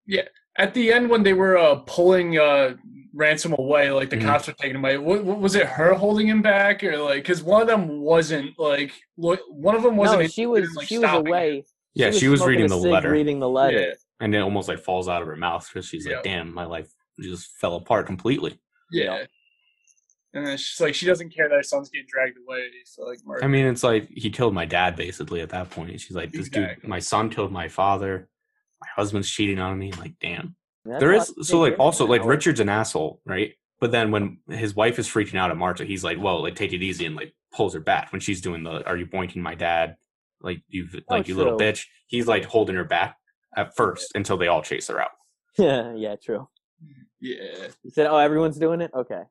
Yeah. At the end, when they were uh, pulling uh, ransom away, like the Mhm. cops were taking him away. What, what, was it her holding him back, or like because one of them wasn't like lo- one of them wasn't. No, she was like, she was stopping away. Yeah, she was smoking reading the cig, letter. Reading the letter. Yeah. And it almost like falls out of her mouth because she's Yeah. like, damn, my life just fell apart completely. Yeah. And then she's like, she doesn't care that her son's getting dragged away. So like, murder. I mean, it's like he killed my dad basically at that point. She's like, this dude, my son killed my father. My husband's cheating on me. Like, damn. That's there how is they so like also like. Richard's an asshole, right? But then when his wife is freaking out at Marta, he's like, "Whoa, like take it easy," and like pulls her back when she's doing the "Are you boinking my dad?" Like you, oh, like you little bitch. He's like holding her back at first until they all chase her out. Yeah, yeah, true. yeah. You said, "Oh, everyone's doing it." Okay.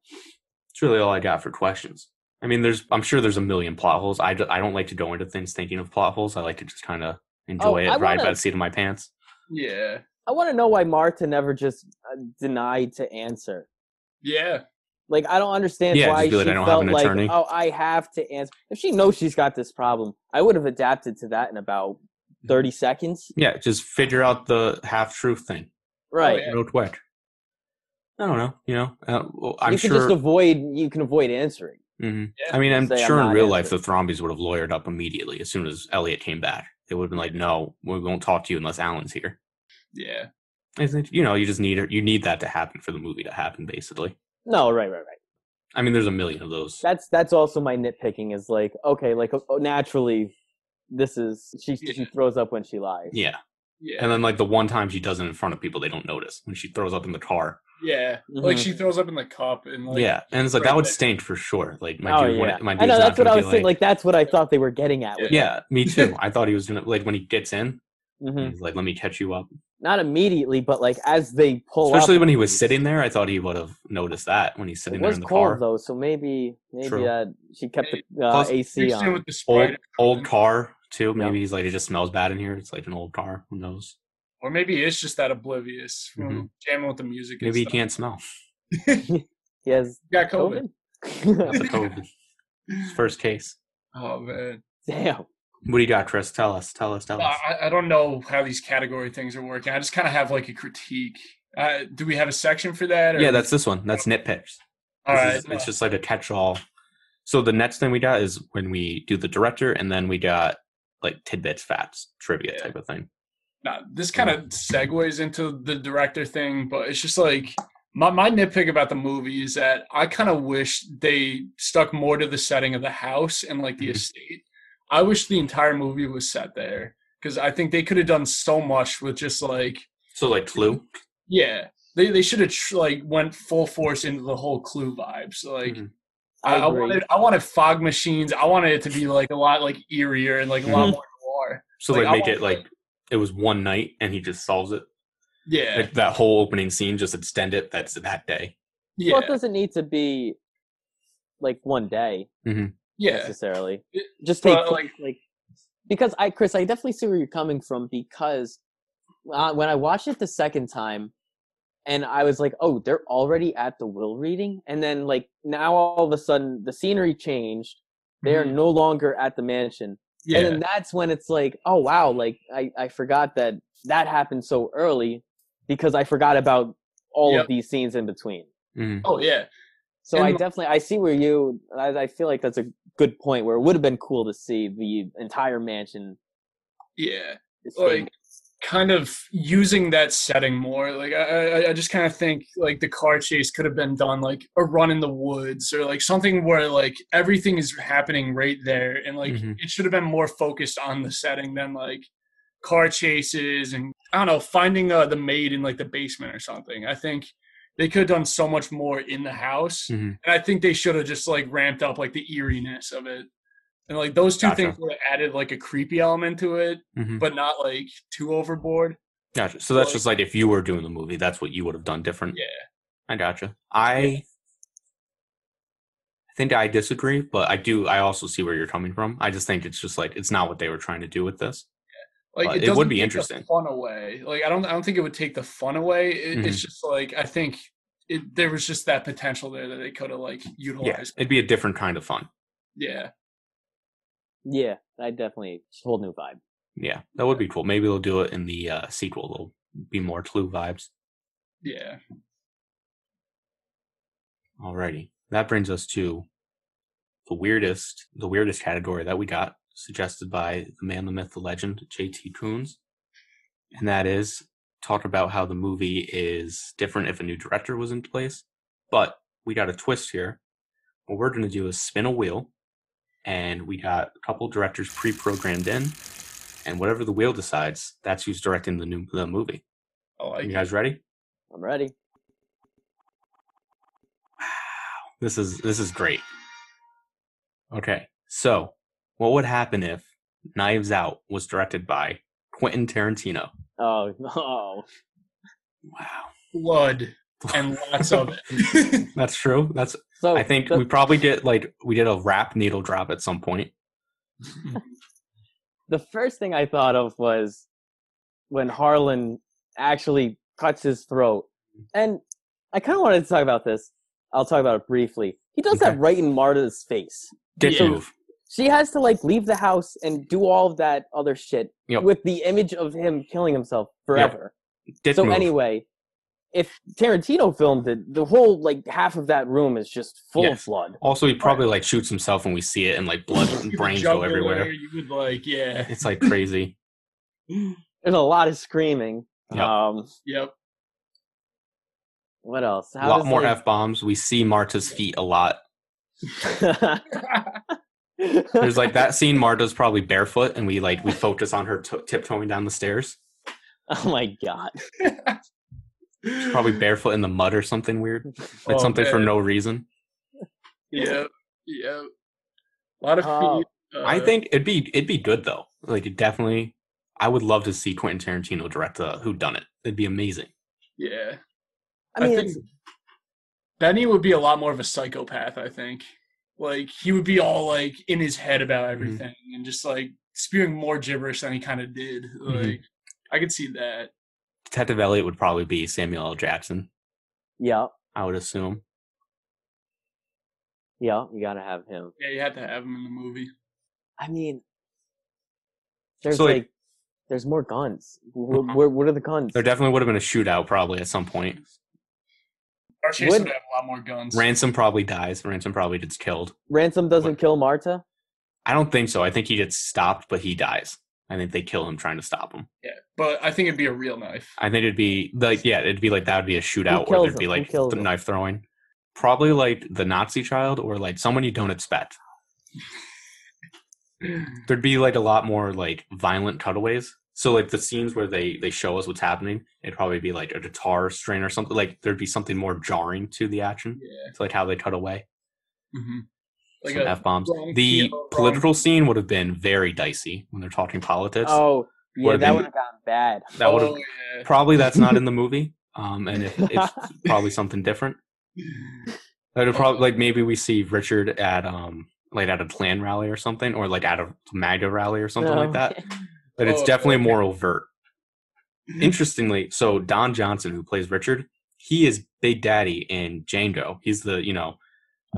It's really all I got for questions. I mean, there's I'm sure there's a million plot holes. I, d- I don't like to go into things thinking of plot holes. I like to just kind of oh, enjoy Oh, I it, ride wanna- by the seat of my pants. Yeah. I want to know why Marta never just uh, denied to answer. Yeah. Like, I don't understand Yeah, why just be like, she "I don't have felt like, attorney." oh, I have to answer. If she knows she's got this problem, I would have adapted to that in about Mm-hmm. thirty seconds. Yeah, just figure out the half truth thing Right. yeah. real quick. I don't know. You know, uh, well, I'm you can sure. just avoid. You can avoid answering. hmm Yeah. I mean, I'm Say I'm sure in not real life the answering. Thrombeys would have lawyered up immediately as soon as Elliot came back. They would have been like, "No, we won't talk to you unless Alan's here." Yeah. I think you know, you just need you need that to happen for the movie to happen. Basically, No, right, right, right. I mean, there's a million of those. That's that's also my nitpicking. Is like, okay, like oh, naturally, this is she. She throws up when she lies. Yeah, Yeah. and then like the one time she does it in front of people, they don't notice when she throws up in the car. yeah. Like Mhm. she throws up in the cup and like yeah, and it's like that would there. stink for sure. Like my oh dude, yeah, when, my I know that's what I be was saying. Like that's what I thought they were getting at. With yeah, me too. I thought he was gonna like when he gets in, hmm he's like, "Let me catch you up." Not immediately, but like as they pull. Especially up, when he was sitting there, I thought he would have noticed that when he's It sitting there in the cold car. though, so maybe maybe uh, she kept the uh, Plus, AC on. with the Old old car too. Yeah. Maybe he's like, it just smells bad in here. It's like an old car. Who knows? Or maybe it's just that oblivious from Mhm. jamming with the music. and Maybe he stuff. can't smell. He has got COVID. COVID. Got the COVID. First case. Oh man. Damn. What do you got, Chris? Tell us. Tell us. Tell us. I, I don't know how these category things are working. I just kind of have like a critique. Uh, do we have a section for that? or- yeah, that's this one. That's nitpicks. all right. is- it's just like a catch-all. So the next thing we got is when we do the director, and then we got like tidbits, facts, trivia Yeah. type of thing. Now, this kind of segues into the director thing, but it's just like my, my nitpick about the movie is that I kind of wish they stuck more to the setting of the house and like the Mhm. estate. I wish the entire movie was set there because I think they could have done so much with just like So like Clue. yeah, they they should have tr- like went full force into the whole Clue vibe. So like. Mhm. I, I agree. wanted I wanted fog machines. I wanted it to be like a lot like eerier and like a lot Mhm. more noir. So Like, like make want, it like it was one night, and he just solves it. Yeah, Like that whole opening scene, just extend it. That's that day. yeah, Well, it doesn't need to be like one day yeah. necessarily. It- Just take but, like like- because I Chris, I definitely see where you're coming from because uh, when I watched it the second time, and I was like, "Oh, they're already at the will reading," and then like now all of a sudden the scenery changed. They are Mhm. no longer at the mansion, Yeah. and then that's when it's like, "Oh wow!" Like I I forgot that that happened so early because I forgot about all Yep. of these scenes in between. Mhm. oh yeah. So I definitely I see where you I, I feel like that's a good point where it would have been cool to see the entire mansion. Yeah. Like kind of using that setting more. Like I, I, I just kind of think like the car chase could have been done like a run in the woods or like something where like everything is happening right there, and like Mhm. it should have been more focused on the setting than like car chases and I don't know finding uh, the maid in like the basement or something. I think they could have done so much more in the house, Mhm. and I think they should have just like ramped up like the eeriness of it. And like those two Gotcha. things would have added like a creepy element to it, Mhm. but not like too overboard. Gotcha. So that's Like- just like if you were doing the movie, that's what you would have done different. Yeah. I gotcha. I I think I disagree, but I do. I also see where you're coming from. I just think it's just like it's not what they were trying to do with this. Like But it would be take the interesting. Fun away. Like I don't. I don't think it would take the fun away. It, Mm-hmm. It's just like I think it, there was just that potential there that they could have like utilized. Yeah, utilized. it'd be a different kind of fun. Yeah. yeah, I definitely it's a whole new vibe. Yeah, that would be cool. Maybe they'll do it in the uh, sequel. There'll be more Clue vibes. Yeah. Alrighty, that brings us to the weirdest, the weirdest category that we got suggested by the man, the myth, the legend, J.T. Coons, and that is talk about how the movie is different if a new director was in place. But we got a twist here. What we're going to do is spin a wheel, and we got a couple directors pre-programmed in, and whatever the wheel decides, that's who's directing the new the movie. Oh like you it. guys ready? I'm ready. Wow, this is this is great. Okay, so what would happen if Knives Out was directed by Quentin Tarantino? Oh no. Wow, blood and lots of it. that's true. That's So I think the- we probably did like we did a rap needle drop at some point. the first thing I thought of was when Harlan actually cuts his throat. And I kind of wanted to talk about this. I'll talk about it briefly. He does Okay. that right in Marta's face. Dick Yeah. move. She has to like leave the house and do all of that other shit Yep. with the image of him killing himself forever. Dick so move. anyway, if Tarantino filmed it, the whole like half of that room is just full Yeah. of blood. Also, he probably like shoots himself when we see it, and like blood and brains go jugular, everywhere. You would like, yeah, It's like crazy. There's a lot of screaming. Yep. Um, yep. what else? a lot more like- f bombs. We see Marta's feet a lot. There's like that scene. Marta's probably barefoot, and we like we focus on her to tiptoeing down the stairs. oh my god. She's probably barefoot in the mud or something weird. Like Oh, something for no reason. Yep. Yep. A lot of Oh. feet. Uh, I think it'd be it'd be good though. Like it definitely, I would love to see Quentin Tarantino direct a Who Done It. It'd be amazing. Yeah. I mean, think Benny would be a lot more of a psychopath. I think. Like he would be all like in his head about Mm-hmm. everything and just like spewing more gibberish than he kind of did. Mm-hmm. Like I could see that. Detective Elliot would probably be Samuel L. Jackson. yeah, I would assume. yeah, you gotta have him. Yeah, you had to have him in the movie. I mean, there's So, like- like, there's more guns. Where, Mhm. where, what are the guns? There definitely would have been a shootout probably at some point. Our chase Would- would have a lot more guns. Ransom probably dies. Ransom probably gets killed. Ransom doesn't What? kill Marta. I don't think so. I think he gets stopped, but he dies. I think they kill him trying to stop him. Yeah, but I think it'd be a real knife. I think it'd be like yeah, it'd be like that would be a shootout, or kills there'd be him? Who like kills the him? knife throwing. Probably like the Nazi child, or like someone you don't expect. There'd be like a lot more like violent cutaways. So like the scenes where they they show us what's happening, it'd probably be like a guitar strain or something. Like there'd be something more jarring to the action. Yeah. It's like how they cut away. hmm Like some a, f bombs. The feel, wrong- political scene would have been very dicey when they're talking politics. Oh, yeah, Would've that been- would have gone bad. that would have oh, yeah. probably that's not in the movie. Um, and if it's probably something different. That would probably like maybe we see Richard at um like at a Klan rally or something, or like at a MAGA rally or something like No. that. But it's Oh, Okay. definitely more overt. interestingly, so Don Johnson, who plays Richard, he is Big Daddy in Django. He's the you know,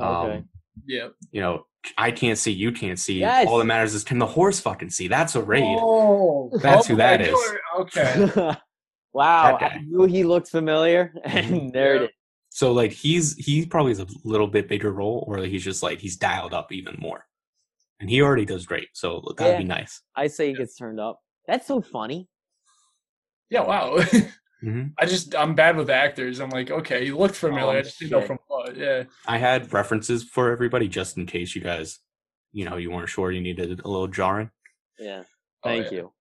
Okay. um, yeah. you know, I can't see, you can't see. Yes. All that matters is can the horse fucking see? That's a raid. Oh, That's who that I is. knew it. Okay. wow. That I knew he looked familiar, and there it Yeah. is. So like he's he probably has a little bit bigger role, or he's just like he's dialed up even more, and he already does great. So that'd be nice. I say he gets turned up. That's so funny. Yeah. Wow. hmm I just I'm bad with actors. I'm like, okay, you looked familiar. Oh, I just didn't know from what. Yeah. I had references for everybody just in case you guys, you know, you weren't sure you needed a little jarring. Yeah. Oh, Thank yeah. you.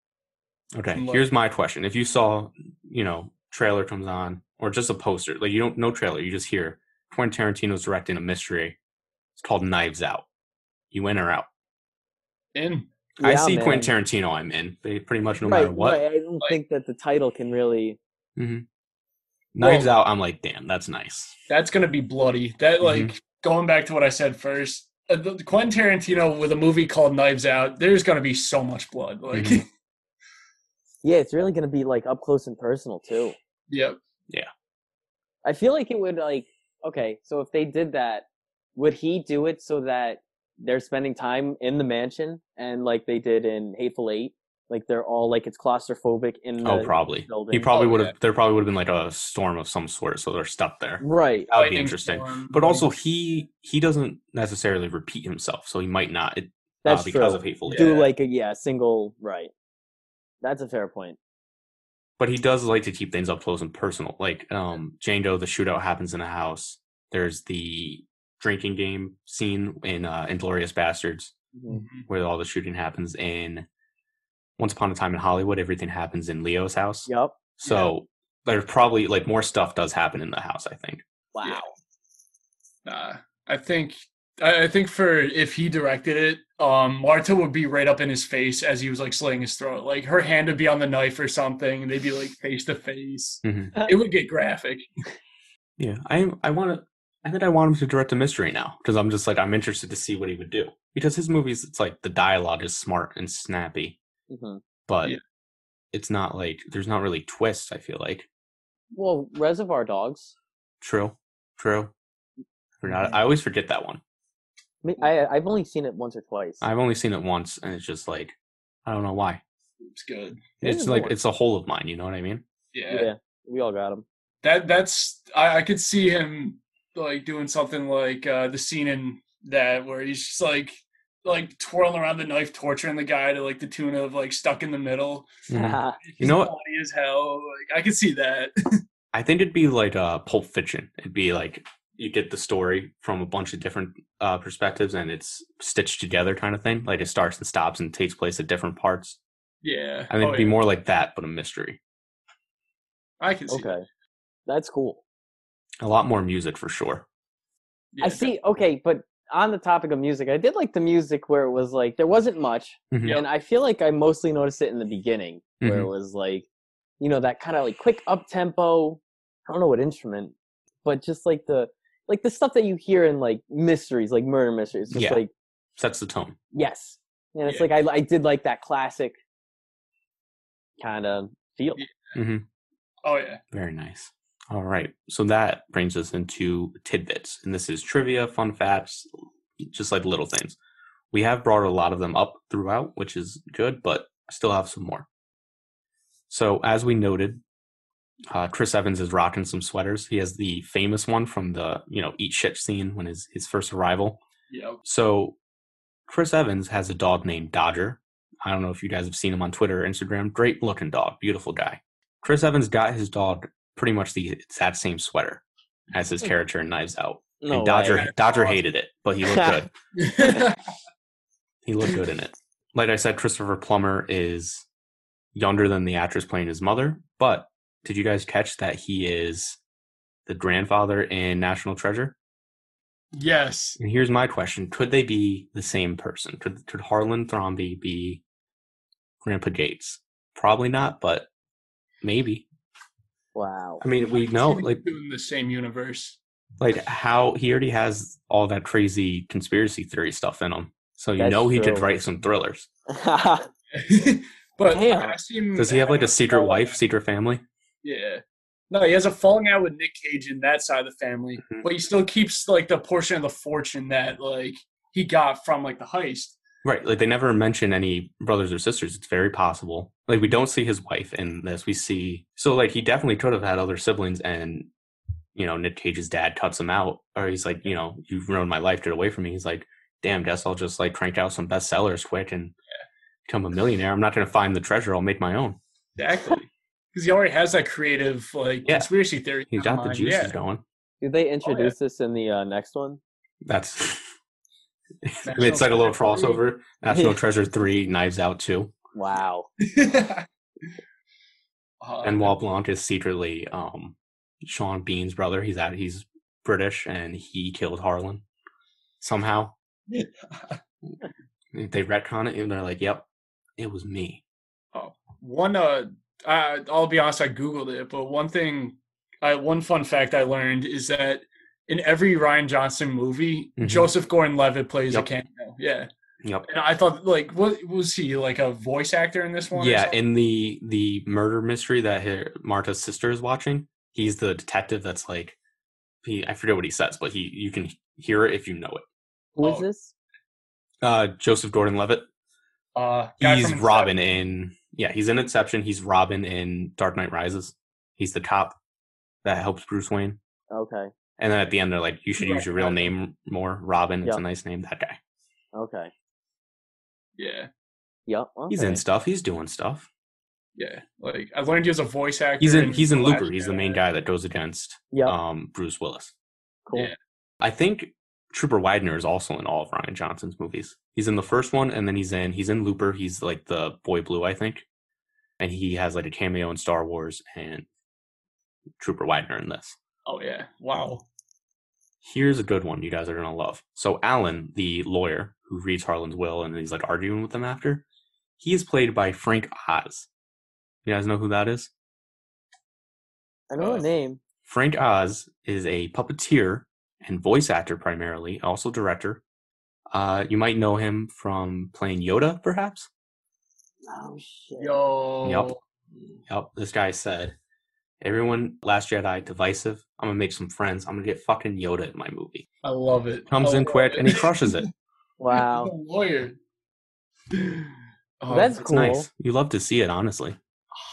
Okay, Look. here's my question: If you saw, you know, trailer comes on, or just a poster, like you don't no trailer, you just hear Quentin Tarantino's directing a mystery. It's called Knives Out. You in or out? In. I see man. Quentin Tarantino. I'm in. They pretty much no right, matter what. right. I don't Like- think that the title can really. hmm Knives Well- Out. I'm like, damn, that's nice. That's gonna be bloody. That Mhm. like going back to what I said first. Uh, the- Quentin Tarantino with a movie called Knives Out. There's gonna be so much blood. Like, Mhm. Yeah, it's really going to be like up close and personal too. yep. Yeah. I feel like it would like okay, so if they did that, would he do it so that they're spending time in the mansion and like they did in Hateful Eight, like they're all like it's claustrophobic in the Oh, probably. He probably Oh, would have. yeah. There probably would have been like a storm of some sort, so they're stuck there. right. That would be interesting. storm, But also, he he doesn't necessarily repeat himself, so he might not. It, That's uh, because true. of Hateful Eight. Do Yeah. like a yeah single right. That's a fair point. but he does like to keep things up close and personal. Like um Django, the shootout happens in a house. There's the drinking game scene in uh Inglourious Basterds Mhm. where all the shooting happens in Once Upon a Time in Hollywood, everything happens in Leo's house. Yep. So there's probably like more stuff does happen in the house, I think. Wow. Yeah. Nah, I think I I think for if he directed it, um, Marta would be right up in his face as he was like slaying his throat. Like her hand would be on the knife or something, and they'd be like face to face. Mhm. It would get graphic. Yeah. I I want to I think I want him to direct a mystery now because I'm just like I'm interested to see what he would do because his movies it's like the dialogue is smart and snappy, hmm but Yeah. it's not like there's not really twists. I feel like Well, Reservoir Dogs. true, true. Forgot. I always forget that one. I mean, I I've only seen it once or twice. I've only seen it once, and it's just like I don't know why. It's good. It's is like more. it's a hole of mine. You know what I mean? Yeah. yeah, we all got him. That that's I, I could see him like doing something like uh the scene in that where he's just like like twirling around the knife, torturing the guy to like the tune of like stuck in the middle. Mhm. He's know what? bloody as hell. Like I could see that. I think it'd be like uh, Pulp Fiction. It'd be like you get the story from a bunch of different uh, perspectives, and it's stitched together, kind of thing. Like it starts and stops and takes place at different parts. yeah. I think Oh, it'd be more like that, but a mystery. I can see. Okay, that's cool. A lot more music for sure. Yeah, I see. Okay, but on the topic of music, I did like the music where it was like there wasn't much, Mhm. And I feel like I mostly noticed it in the beginning where it Mhm. was like, you know, that kind of like quick up tempo. I don't know what instrument, but just like the like the stuff that you hear in like mysteries, like murder mysteries. Just Yeah. like Sets the tone. yes, and it's Yeah. like I I did like that classic kind of feel. Yeah. hmm Oh yeah. Very nice. All right. So that brings us into tidbits. And this is trivia, fun facts, just like little things. We have brought a lot of them up throughout, which is good, but I still have some more. So, as we noted, uh, Chris Evans is rocking some sweaters. He has the famous one from the, you know, eat shit scene when his, his first arrival. Yep. So, Chris Evans has a dog named Dodger. I don't know if you guys have seen him on Twitter or Instagram. Great looking dog, beautiful guy. Chris Evans got his dog pretty much the exact same sweater as his hmm. character in Knives Out. No and Dodger way. Dodger hated it, but he looked good. He looked good in it. Like I said, Christopher Plummer is younger than the actress playing his mother, but did you guys catch that he is the grandfather in National Treasure? yes. And here's my question: Could they be the same person? Could could Harlan Thrombey be Grandpa Gates? Probably not, but maybe. Wow. I mean, we know like in the same universe. like how he already has all that crazy conspiracy theory stuff in him. So you That's know he could write some thrillers. But Damn. I see him Does he have like a having secret wife, out- secret family? Yeah. No, he has a falling out with Nick Cage in that side of the family, Mhm. but he still keeps like the portion of the fortune that like he got from like the heist. Right. Like they never mention any brothers or sisters. It's very possible. Like we don't see his wife in this. We see so like he definitely could have had other siblings and you know, Nick Cage's dad cuts him out. Or he's like, you know, you've ruined my life, get away from me. He's like, damn, guess I'll just like crank out some bestsellers quick and become a millionaire. I'm not gonna find the treasure, I'll make my own. Exactly. Because he already has that creative like Yeah. conspiracy theory. He's in got the mind. juices Yeah. going. Did they introduce this in the uh, next one? That's National it's like a little crossover. National Treasure three, Knives Out two. Wow. and Benoit Blanc is secretly um Sean Bean's brother. He's at he's British and he killed Harlan somehow. They retcon it and they're like, "Yep, it was me." one uh I, i'll be honest i googled it but one thing I, one fun fact i learned is that in every Rian Johnson movie Mhm. joseph gordon-levitt plays Yep. a cameo yeah Yep. and i thought like what was he like a voice actor in this one Yeah, in the the murder mystery that her, Marta's sister is watching, he's the detective that's like he I forget what he says, but he you can hear it if you know it. Who is Oh. this? Uh Joseph Gordon-Levitt. uh He's Robin in yeah, he's in Inception. He's Robin in Dark Knight Rises. He's the cop that helps Bruce Wayne. Okay. And then at the end, they're like, "You should Right, use your real name more, Robin. It's Yep. a nice name." That guy. Okay. yeah Yep. He's okay. in stuff. He's doing stuff. yeah like i learned he was a voice actor He's in. He's in The Looper. Last He's the Jedi. main guy that goes against Yep. um, Bruce Willis. cool. yeah. I think Trooper Widener is also in all of Rian Johnson's movies. He's in the first one, and then he's in he's in Looper. He's like the boy blue, I think, and he has like a cameo in Star Wars and Trooper Widener in this. oh yeah wow Here's a good one you guys are gonna love. So Alan, the lawyer who reads Harlan's will and he's like arguing with them after, he is played by Frank Oz. You guys know who that is? I know Uh, the name. Frank Oz is a puppeteer and voice actor primarily, also director. Uh, you might know him from playing Yoda, perhaps. Oh shit. yo Yep. Yep. This guy said, "Everyone, Last Jedi, divisive. I'm gonna make some friends. I'm gonna get fucking Yoda in my movie." i love it Comes I in quick it. and he crushes it. Wow. Lawyer Oh, That's It's cool. nice. You love to see it, honestly.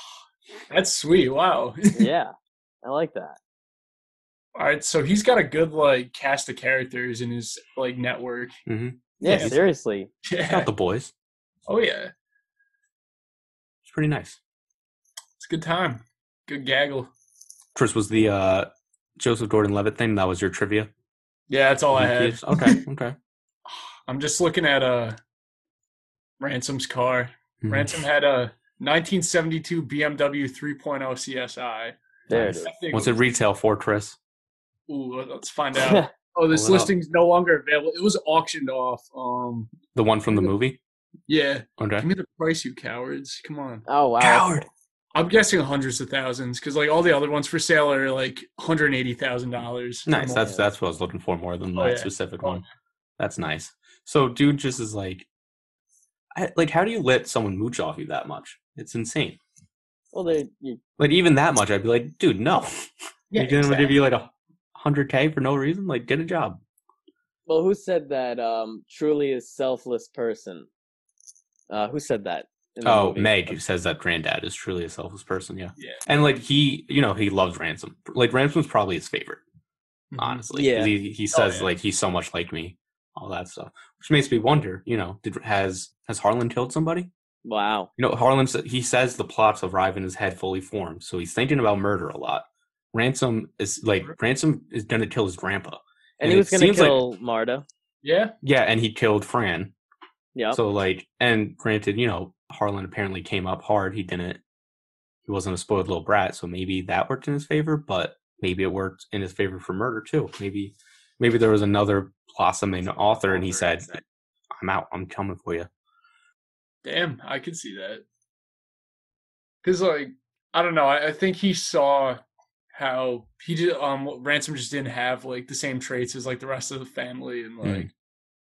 that's sweet wow yeah. I like that. All right, so he's got a good like cast of characters in his like network. hmm Yeah, Yeah, seriously. Yeah. Got the boys. Oh yeah, It's pretty nice. it's a good time. Good gaggle. Chris was the uh, Joseph Gordon-Levitt thing. That was your trivia. Yeah, that's all I had. Okay. Okay. I'm just looking at uh Ransom's car. Mhm. Ransom had a 1972 BMW 3.0 CSI. There it is. What's it retail for, Chris? Ooh, let's find out. Oh, this Pull up. listing's no longer available. It was auctioned off. Um, The one from the movie? yeah. Okay. Give me the price, you cowards. Come on. oh wow. I'm guessing hundreds of thousands because like all the other ones for sale are like hundred eighty thousand dollars. Nice. That's that's what I was looking for more than Oh, that yeah. specific Oh, one. That's nice. So, dude, just is like, I, like, how do you let someone mooch off you that much? It's insane. Well, they you, Like, even that much, I'd be like, dude, no. yeah, You're gonna exactly. give you like a hundred k for no reason? Like, get a job. well, who said that? Um, truly a selfless person. Uh, who said that? In the Oh, movie? Meg who says that granddad is truly a selfless person. Yeah, Yeah. and like he, you know, he loves Ransom. Like Ransom's probably his favorite. Mm-hmm. honestly. Yeah. He, he oh, says yeah. like he's so much like me, all that stuff, which makes me wonder. You know, did has has Harlan killed somebody? Wow. You know, Harlan sa- he says the plots arrive in his head fully formed, so he's thinking about murder a lot. Ransom is like Ransom is gonna kill his grandpa. And, And he it was going to seems like- kill Marta. Yeah. Yeah, and he killed Fran. Yeah. So like, and granted, you know, Harlan apparently came up hard. He didn't. He wasn't a spoiled little brat, so maybe that worked in his favor. But maybe it worked in his favor for murder too. Maybe, maybe there was another blossoming author, and he said, "I'm out. I'm coming for you." Damn, I could see that. Cause like I don't know, I, I think he saw how he did um ransom just didn't have like the same traits as like the rest of the family and like Mm.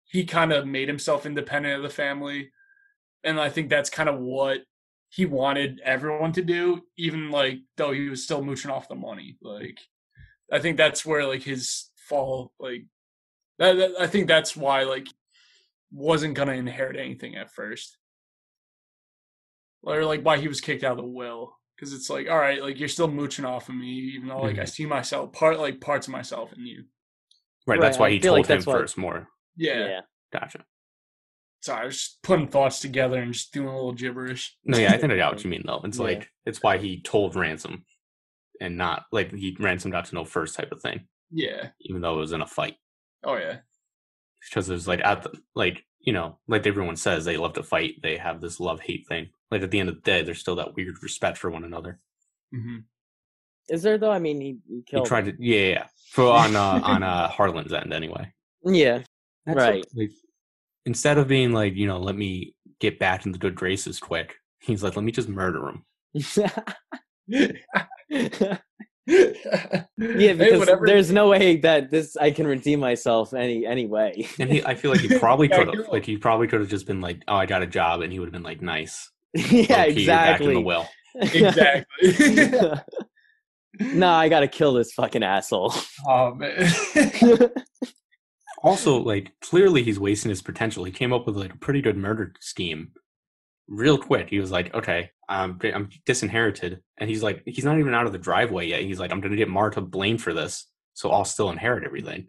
he kind of made himself independent of the family. And I think that's kind of what he wanted everyone to do, even like though he was still mooching off the money. Like I think that's where like his fall like that, that I think that's why like wasn't gonna inherit anything at first. Or like why he was kicked out of the will. Because it's like, all right, like you're still mooching off of me, even though like I mm-hmm. see myself part like parts of myself in you. Right, that's Right, why I he told like him that's why- first more. Yeah. yeah. Gotcha. So I was just putting thoughts together and just doing a little gibberish. No, yeah, I think I got what you mean though. It's Yeah. like it's why he told ransom and not like he ransomed out to know first type of thing, Yeah. even though it was in a fight. Oh yeah. Because it was like at the like, you know, like everyone says, they love to fight. They have this love hate thing. Like at the end of the day, there's still that weird respect for one another. hmm Is there though? I mean, he, he He killed. tried to yeah, yeah, yeah. For on uh on uh Harlan's end anyway. Yeah. That's Right. Like, instead of being like, you know, let me get back into good graces quick, he's like, let me just murder him. yeah, because there's no way that this I can redeem myself any any way. And he, I feel like he probably Yeah, could have, like, he probably could have just been like, "Oh, I got a job," and he would have been like, "Nice, yeah, Low-key, you're back in exactly. the well." exactly. no, I gotta kill this fucking asshole. oh man. Also, like, clearly he's wasting his potential. He came up with like a pretty good murder scheme, real quick. He was like, "Okay, I'm I'm disinherited," and he's like, he's not even out of the driveway yet. He's like, "I'm gonna get Marta blamed for this, so I'll still inherit everything."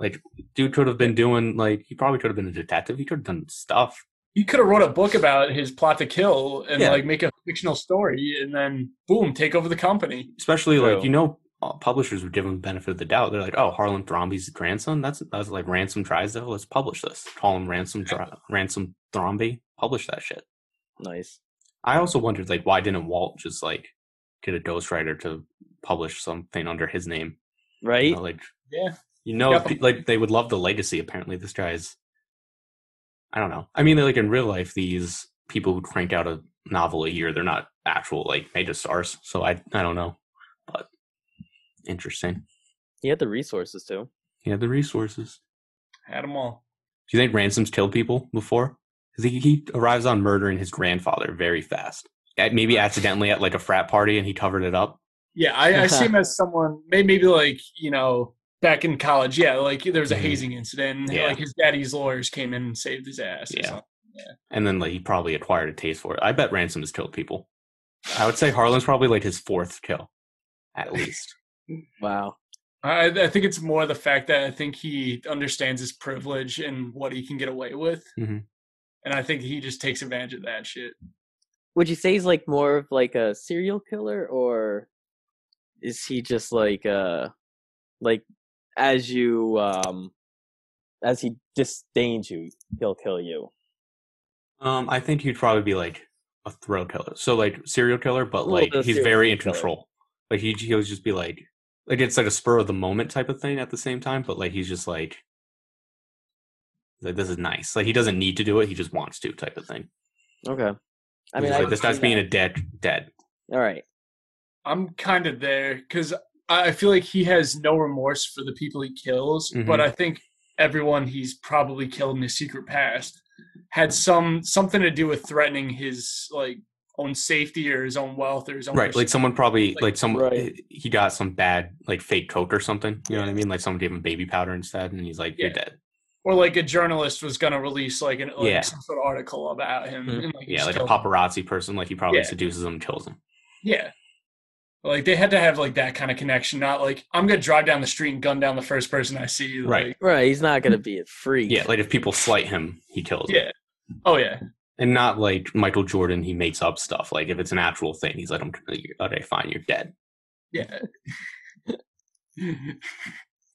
Like, dude could have been doing like he probably could have been a detective. He could have done stuff. he could have wrote a book about his plot to kill and Yeah. like make a fictional story and then boom, take over the company. Especially like you know, Uh, publishers would give him the benefit of the doubt. They're like, "Oh, Harlan Thrombey's grandson. That's that's like Ransom Drysdale. Let's publish this. Call him Ransom Dr- Ransom Thromby. Publish that shit." nice. I also wondered like why didn't Walt just like get a ghostwriter to publish something under his name? Right? You know, like Yeah. you know, like they would love the legacy. Apparently, this guy's. I don't know. I mean, like in real life, these people who crank out a novel a year, they're not actual like mega stars. So I, I don't know, interesting. He had the resources too. He had the resources. Had them all. Do you think Ransom's killed people before? Because he, he arrives on murdering his grandfather very fast. At- Maybe accidentally at like a frat party, and he covered it up. Yeah, I, I see him as someone maybe like, you know, back in college, yeah, like there was a Mhm. hazing incident. Yeah. Like his daddy's lawyers came in and saved his ass. or Yeah. and then like he probably acquired a taste for it. I bet Ransom has killed people. I would say Harlan's probably like his fourth kill, at least. Wow. I, I think it's more the fact that I think he understands his privilege and what he can get away with. Mhm. And I think he just takes advantage of that shit. Would you say he's like more of like a serial killer or is he just like uh like as you um as he disdains you, he'll kill you. Um, I think he'd probably be like a thrill killer. So like serial killer, but like he's very in killer. control. Like he he'll just be like like it's like a spur of the moment type of thing at the same time, but like he's just like like this is nice. Like he doesn't need to do it, he just wants to type of thing. Okay. I I mean mean, I like, this can guy's being that. a dead dead. All right. I'm kind of there because I feel like he has no remorse for the people he kills, but Mhm. I think everyone he's probably killed in his secret past had some something to do with threatening his like own safety or his own wealth or his own Right. Like someone probably Like- like some Right. he got some bad like fake coke or something. You know what I mean? Like someone gave him baby powder instead and he's like, You're Yeah. dead. or like a journalist was gonna release like an like Yeah. some sort of article about him. Mhm. And, like, Yeah, like a killed him. paparazzi person, like he probably Yeah. seduces him and kills him. Yeah. Like they had to have like that kind of connection, not like I'm gonna drive down the street and gun down the first person I see. Right. Like, Right, he's not gonna be a freak. Yeah, like if people slight him, he kills them. yeah. Oh yeah. And not like Michael Jordan, he makes up stuff. Like if it's an actual thing, he's like, I'm okay, fine, you're dead. Yeah.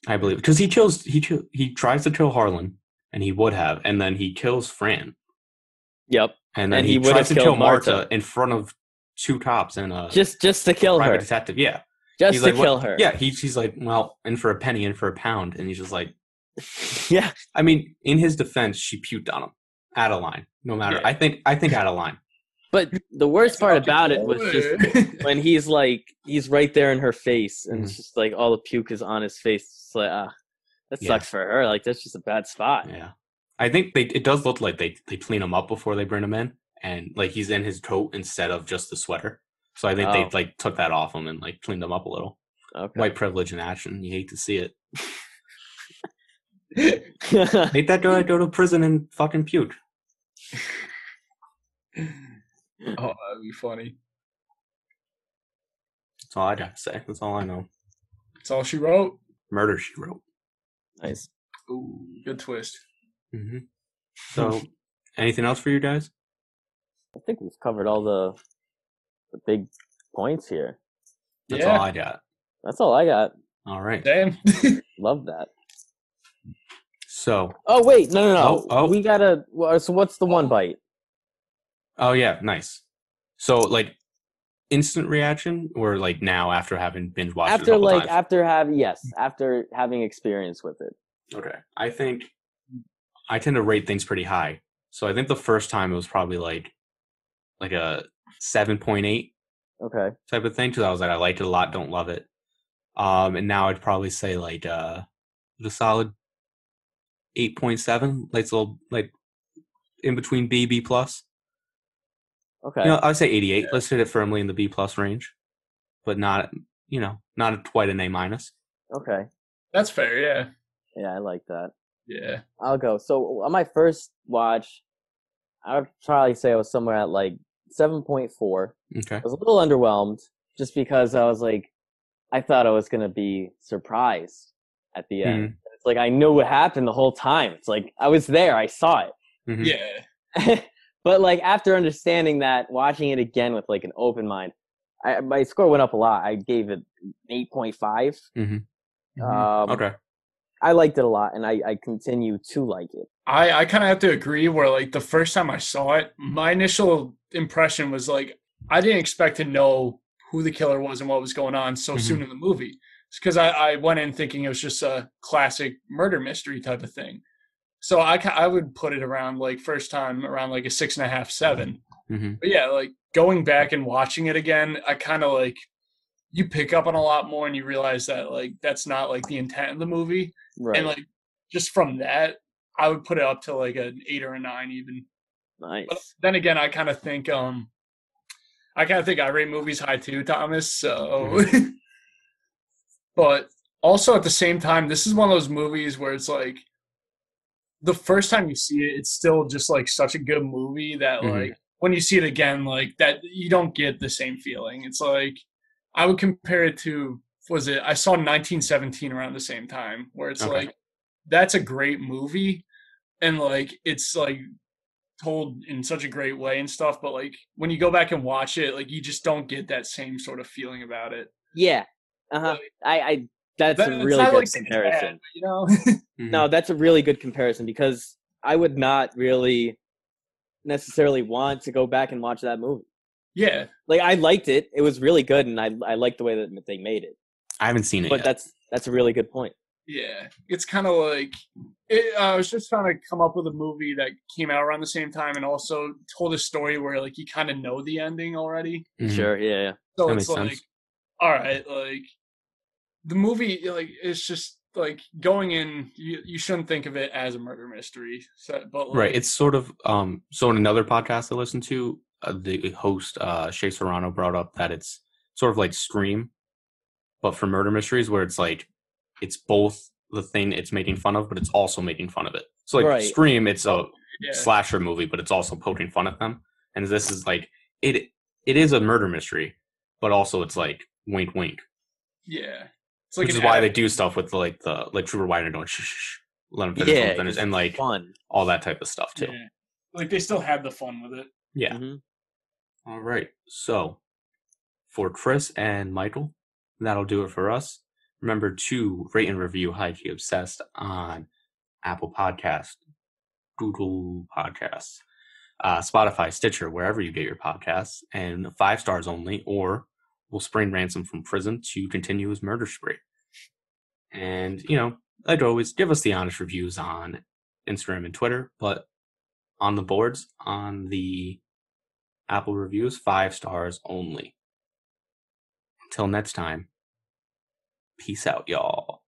I believe because he kills he kill, he tries to kill Harlan, and he would have, and then he kills Fran, Yep. and then And he, he would tries have to kill Marta, Marta. in front of two cops and a Just just to kill private her. detective. Yeah, Just he's to like, what- kill her. Yeah, he's he's like, well, in for a penny, in for a pound, and he's just like, yeah. I mean, in his defense, she puked on him, out of line. No matter, Yeah. I think I think out of line. But the worst part about it was just just when he's like he's right there in her face and Mm-hmm. it's just like all the puke is on his face. It's like ah, that Yeah. sucks for her. Like that's just a bad spot. Yeah, I think they it does look like they they clean him up before they bring him in, and like he's in his coat instead of just the sweater. So I think Oh. they like took that off him and like cleaned him up a little. Okay. White privilege in action. You hate to see it. Hate that guy go to prison and fucking puke. oh, that'd be funny. That's all I got to say. That's all I know. That's all she wrote. Murder she wrote. nice. Ooh, good twist. hmm So, anything else for you guys? I think we've covered all the the big points here. That's yeah. all I got. That's all I got. All right. Damn. Love that. So, Oh wait, no, no, no. Oh, oh. We gotta. So what's the one bite? oh yeah, nice. So, like, instant reaction, or like now after having binge watched After like times? after have yes, after having experience with it. Okay. I think I tend to rate things pretty high. So I think the first time it was probably like like a 7.8 Okay. type of thing because I was like I liked it a lot, don't love it. Um and now I'd probably say like uh the solid 8.7, like it's a little like in between B B plus. Okay. You know, I'd say 88. Let's hit it firmly in the B plus range. But not, you know, not quite an A minus. okay. That's fair. Yeah. Yeah, I like that. Yeah. I'll go. So on my first watch, I would probably say I was somewhere at like seven point four. Okay. I was a little underwhelmed just because I was like, I thought I was gonna be surprised at the hmm. end. It's like I know what happened the whole time. It's like I was there, I saw Mhm. Yeah. but like after understanding that, watching it again with like an open mind, I, my score went up a lot. I gave it eight point five. Mhm. Um, Okay. I liked it a lot, and I, I continue to like it. I, I kind of have to agree where like the first time I saw it, my initial impression was like I didn't expect to know who the killer was and what was going on so Mhm. soon in the movie. Because I, I went in thinking it was just a classic murder mystery type of thing. So I, I would put it around like first time around like a six and a half, seven. hmm But yeah, like going back and watching it again, I kind of like you pick up on a lot more and you realize that like that's not like the intent of the movie. Right. And like just from that, I would put it up to like an eight or a nine even. nice. But then again, I kind of think um I kind of think I rate movies high too, Thomas. So but also at the same time, this is one of those movies where it's like the first time you see it, it's still just like such a good movie that Mhm. like when you see it again, like that you don't get the same feeling. It's like I would compare it to was it I saw 1917 around the same time where it's Okay. like that's a great movie and like it's like told in such a great way and stuff but like when you go back and watch it like you just don't get that same sort of feeling about it Yeah. Uh huh. I, I that's that- a really good like comparison. bad, you know Mhm. No, that's a really good comparison because I would not really necessarily want to go back and watch that movie. yeah Like I liked it; it was really good, and I I liked the way that they made it. I haven't seen it But yet. that's that's a really good point. yeah it's kind of like it, i was just trying to come up with a movie that came out around the same time and also told a story where like you kind of know the ending already Mhm. Sure. Yeah. yeah. So That it's makes like, sense. all right, like the movie, like it's just like going in. You you shouldn't think of it as a murder mystery. So, but like, Right. It's sort of um so in another podcast I listened to, uh, the host uh Shea Serrano brought up that it's sort of like Scream, but for murder mysteries where it's like it's both the thing it's making fun of, but it's also making fun of it. So like Right. Scream, it's a yeah, slasher movie, but it's also poking fun at them. And this is like it it is a murder mystery, but also it's like wink wink. yeah. It's like which is why they do stuff with the, like the like Trooper Wider going shh, shh, shh let him finish, Yeah, him finish, 'cause and like fun. all that type of stuff too. Yeah. Like they still had the fun with it. Yeah. Mhm. All right. So for Chris and Michael, that'll do it for us. Remember to rate and review High Key Obsessed on Apple Podcast, Google Podcasts, uh, Spotify, Stitcher, wherever you get your podcasts, and five stars only, or we'll spring Ransom from prison to continue his murder spree. And, you know, like always, give us the honest reviews on Instagram and Twitter, but on the boards, on the Apple reviews, five stars only. Until next time, peace out, y'all.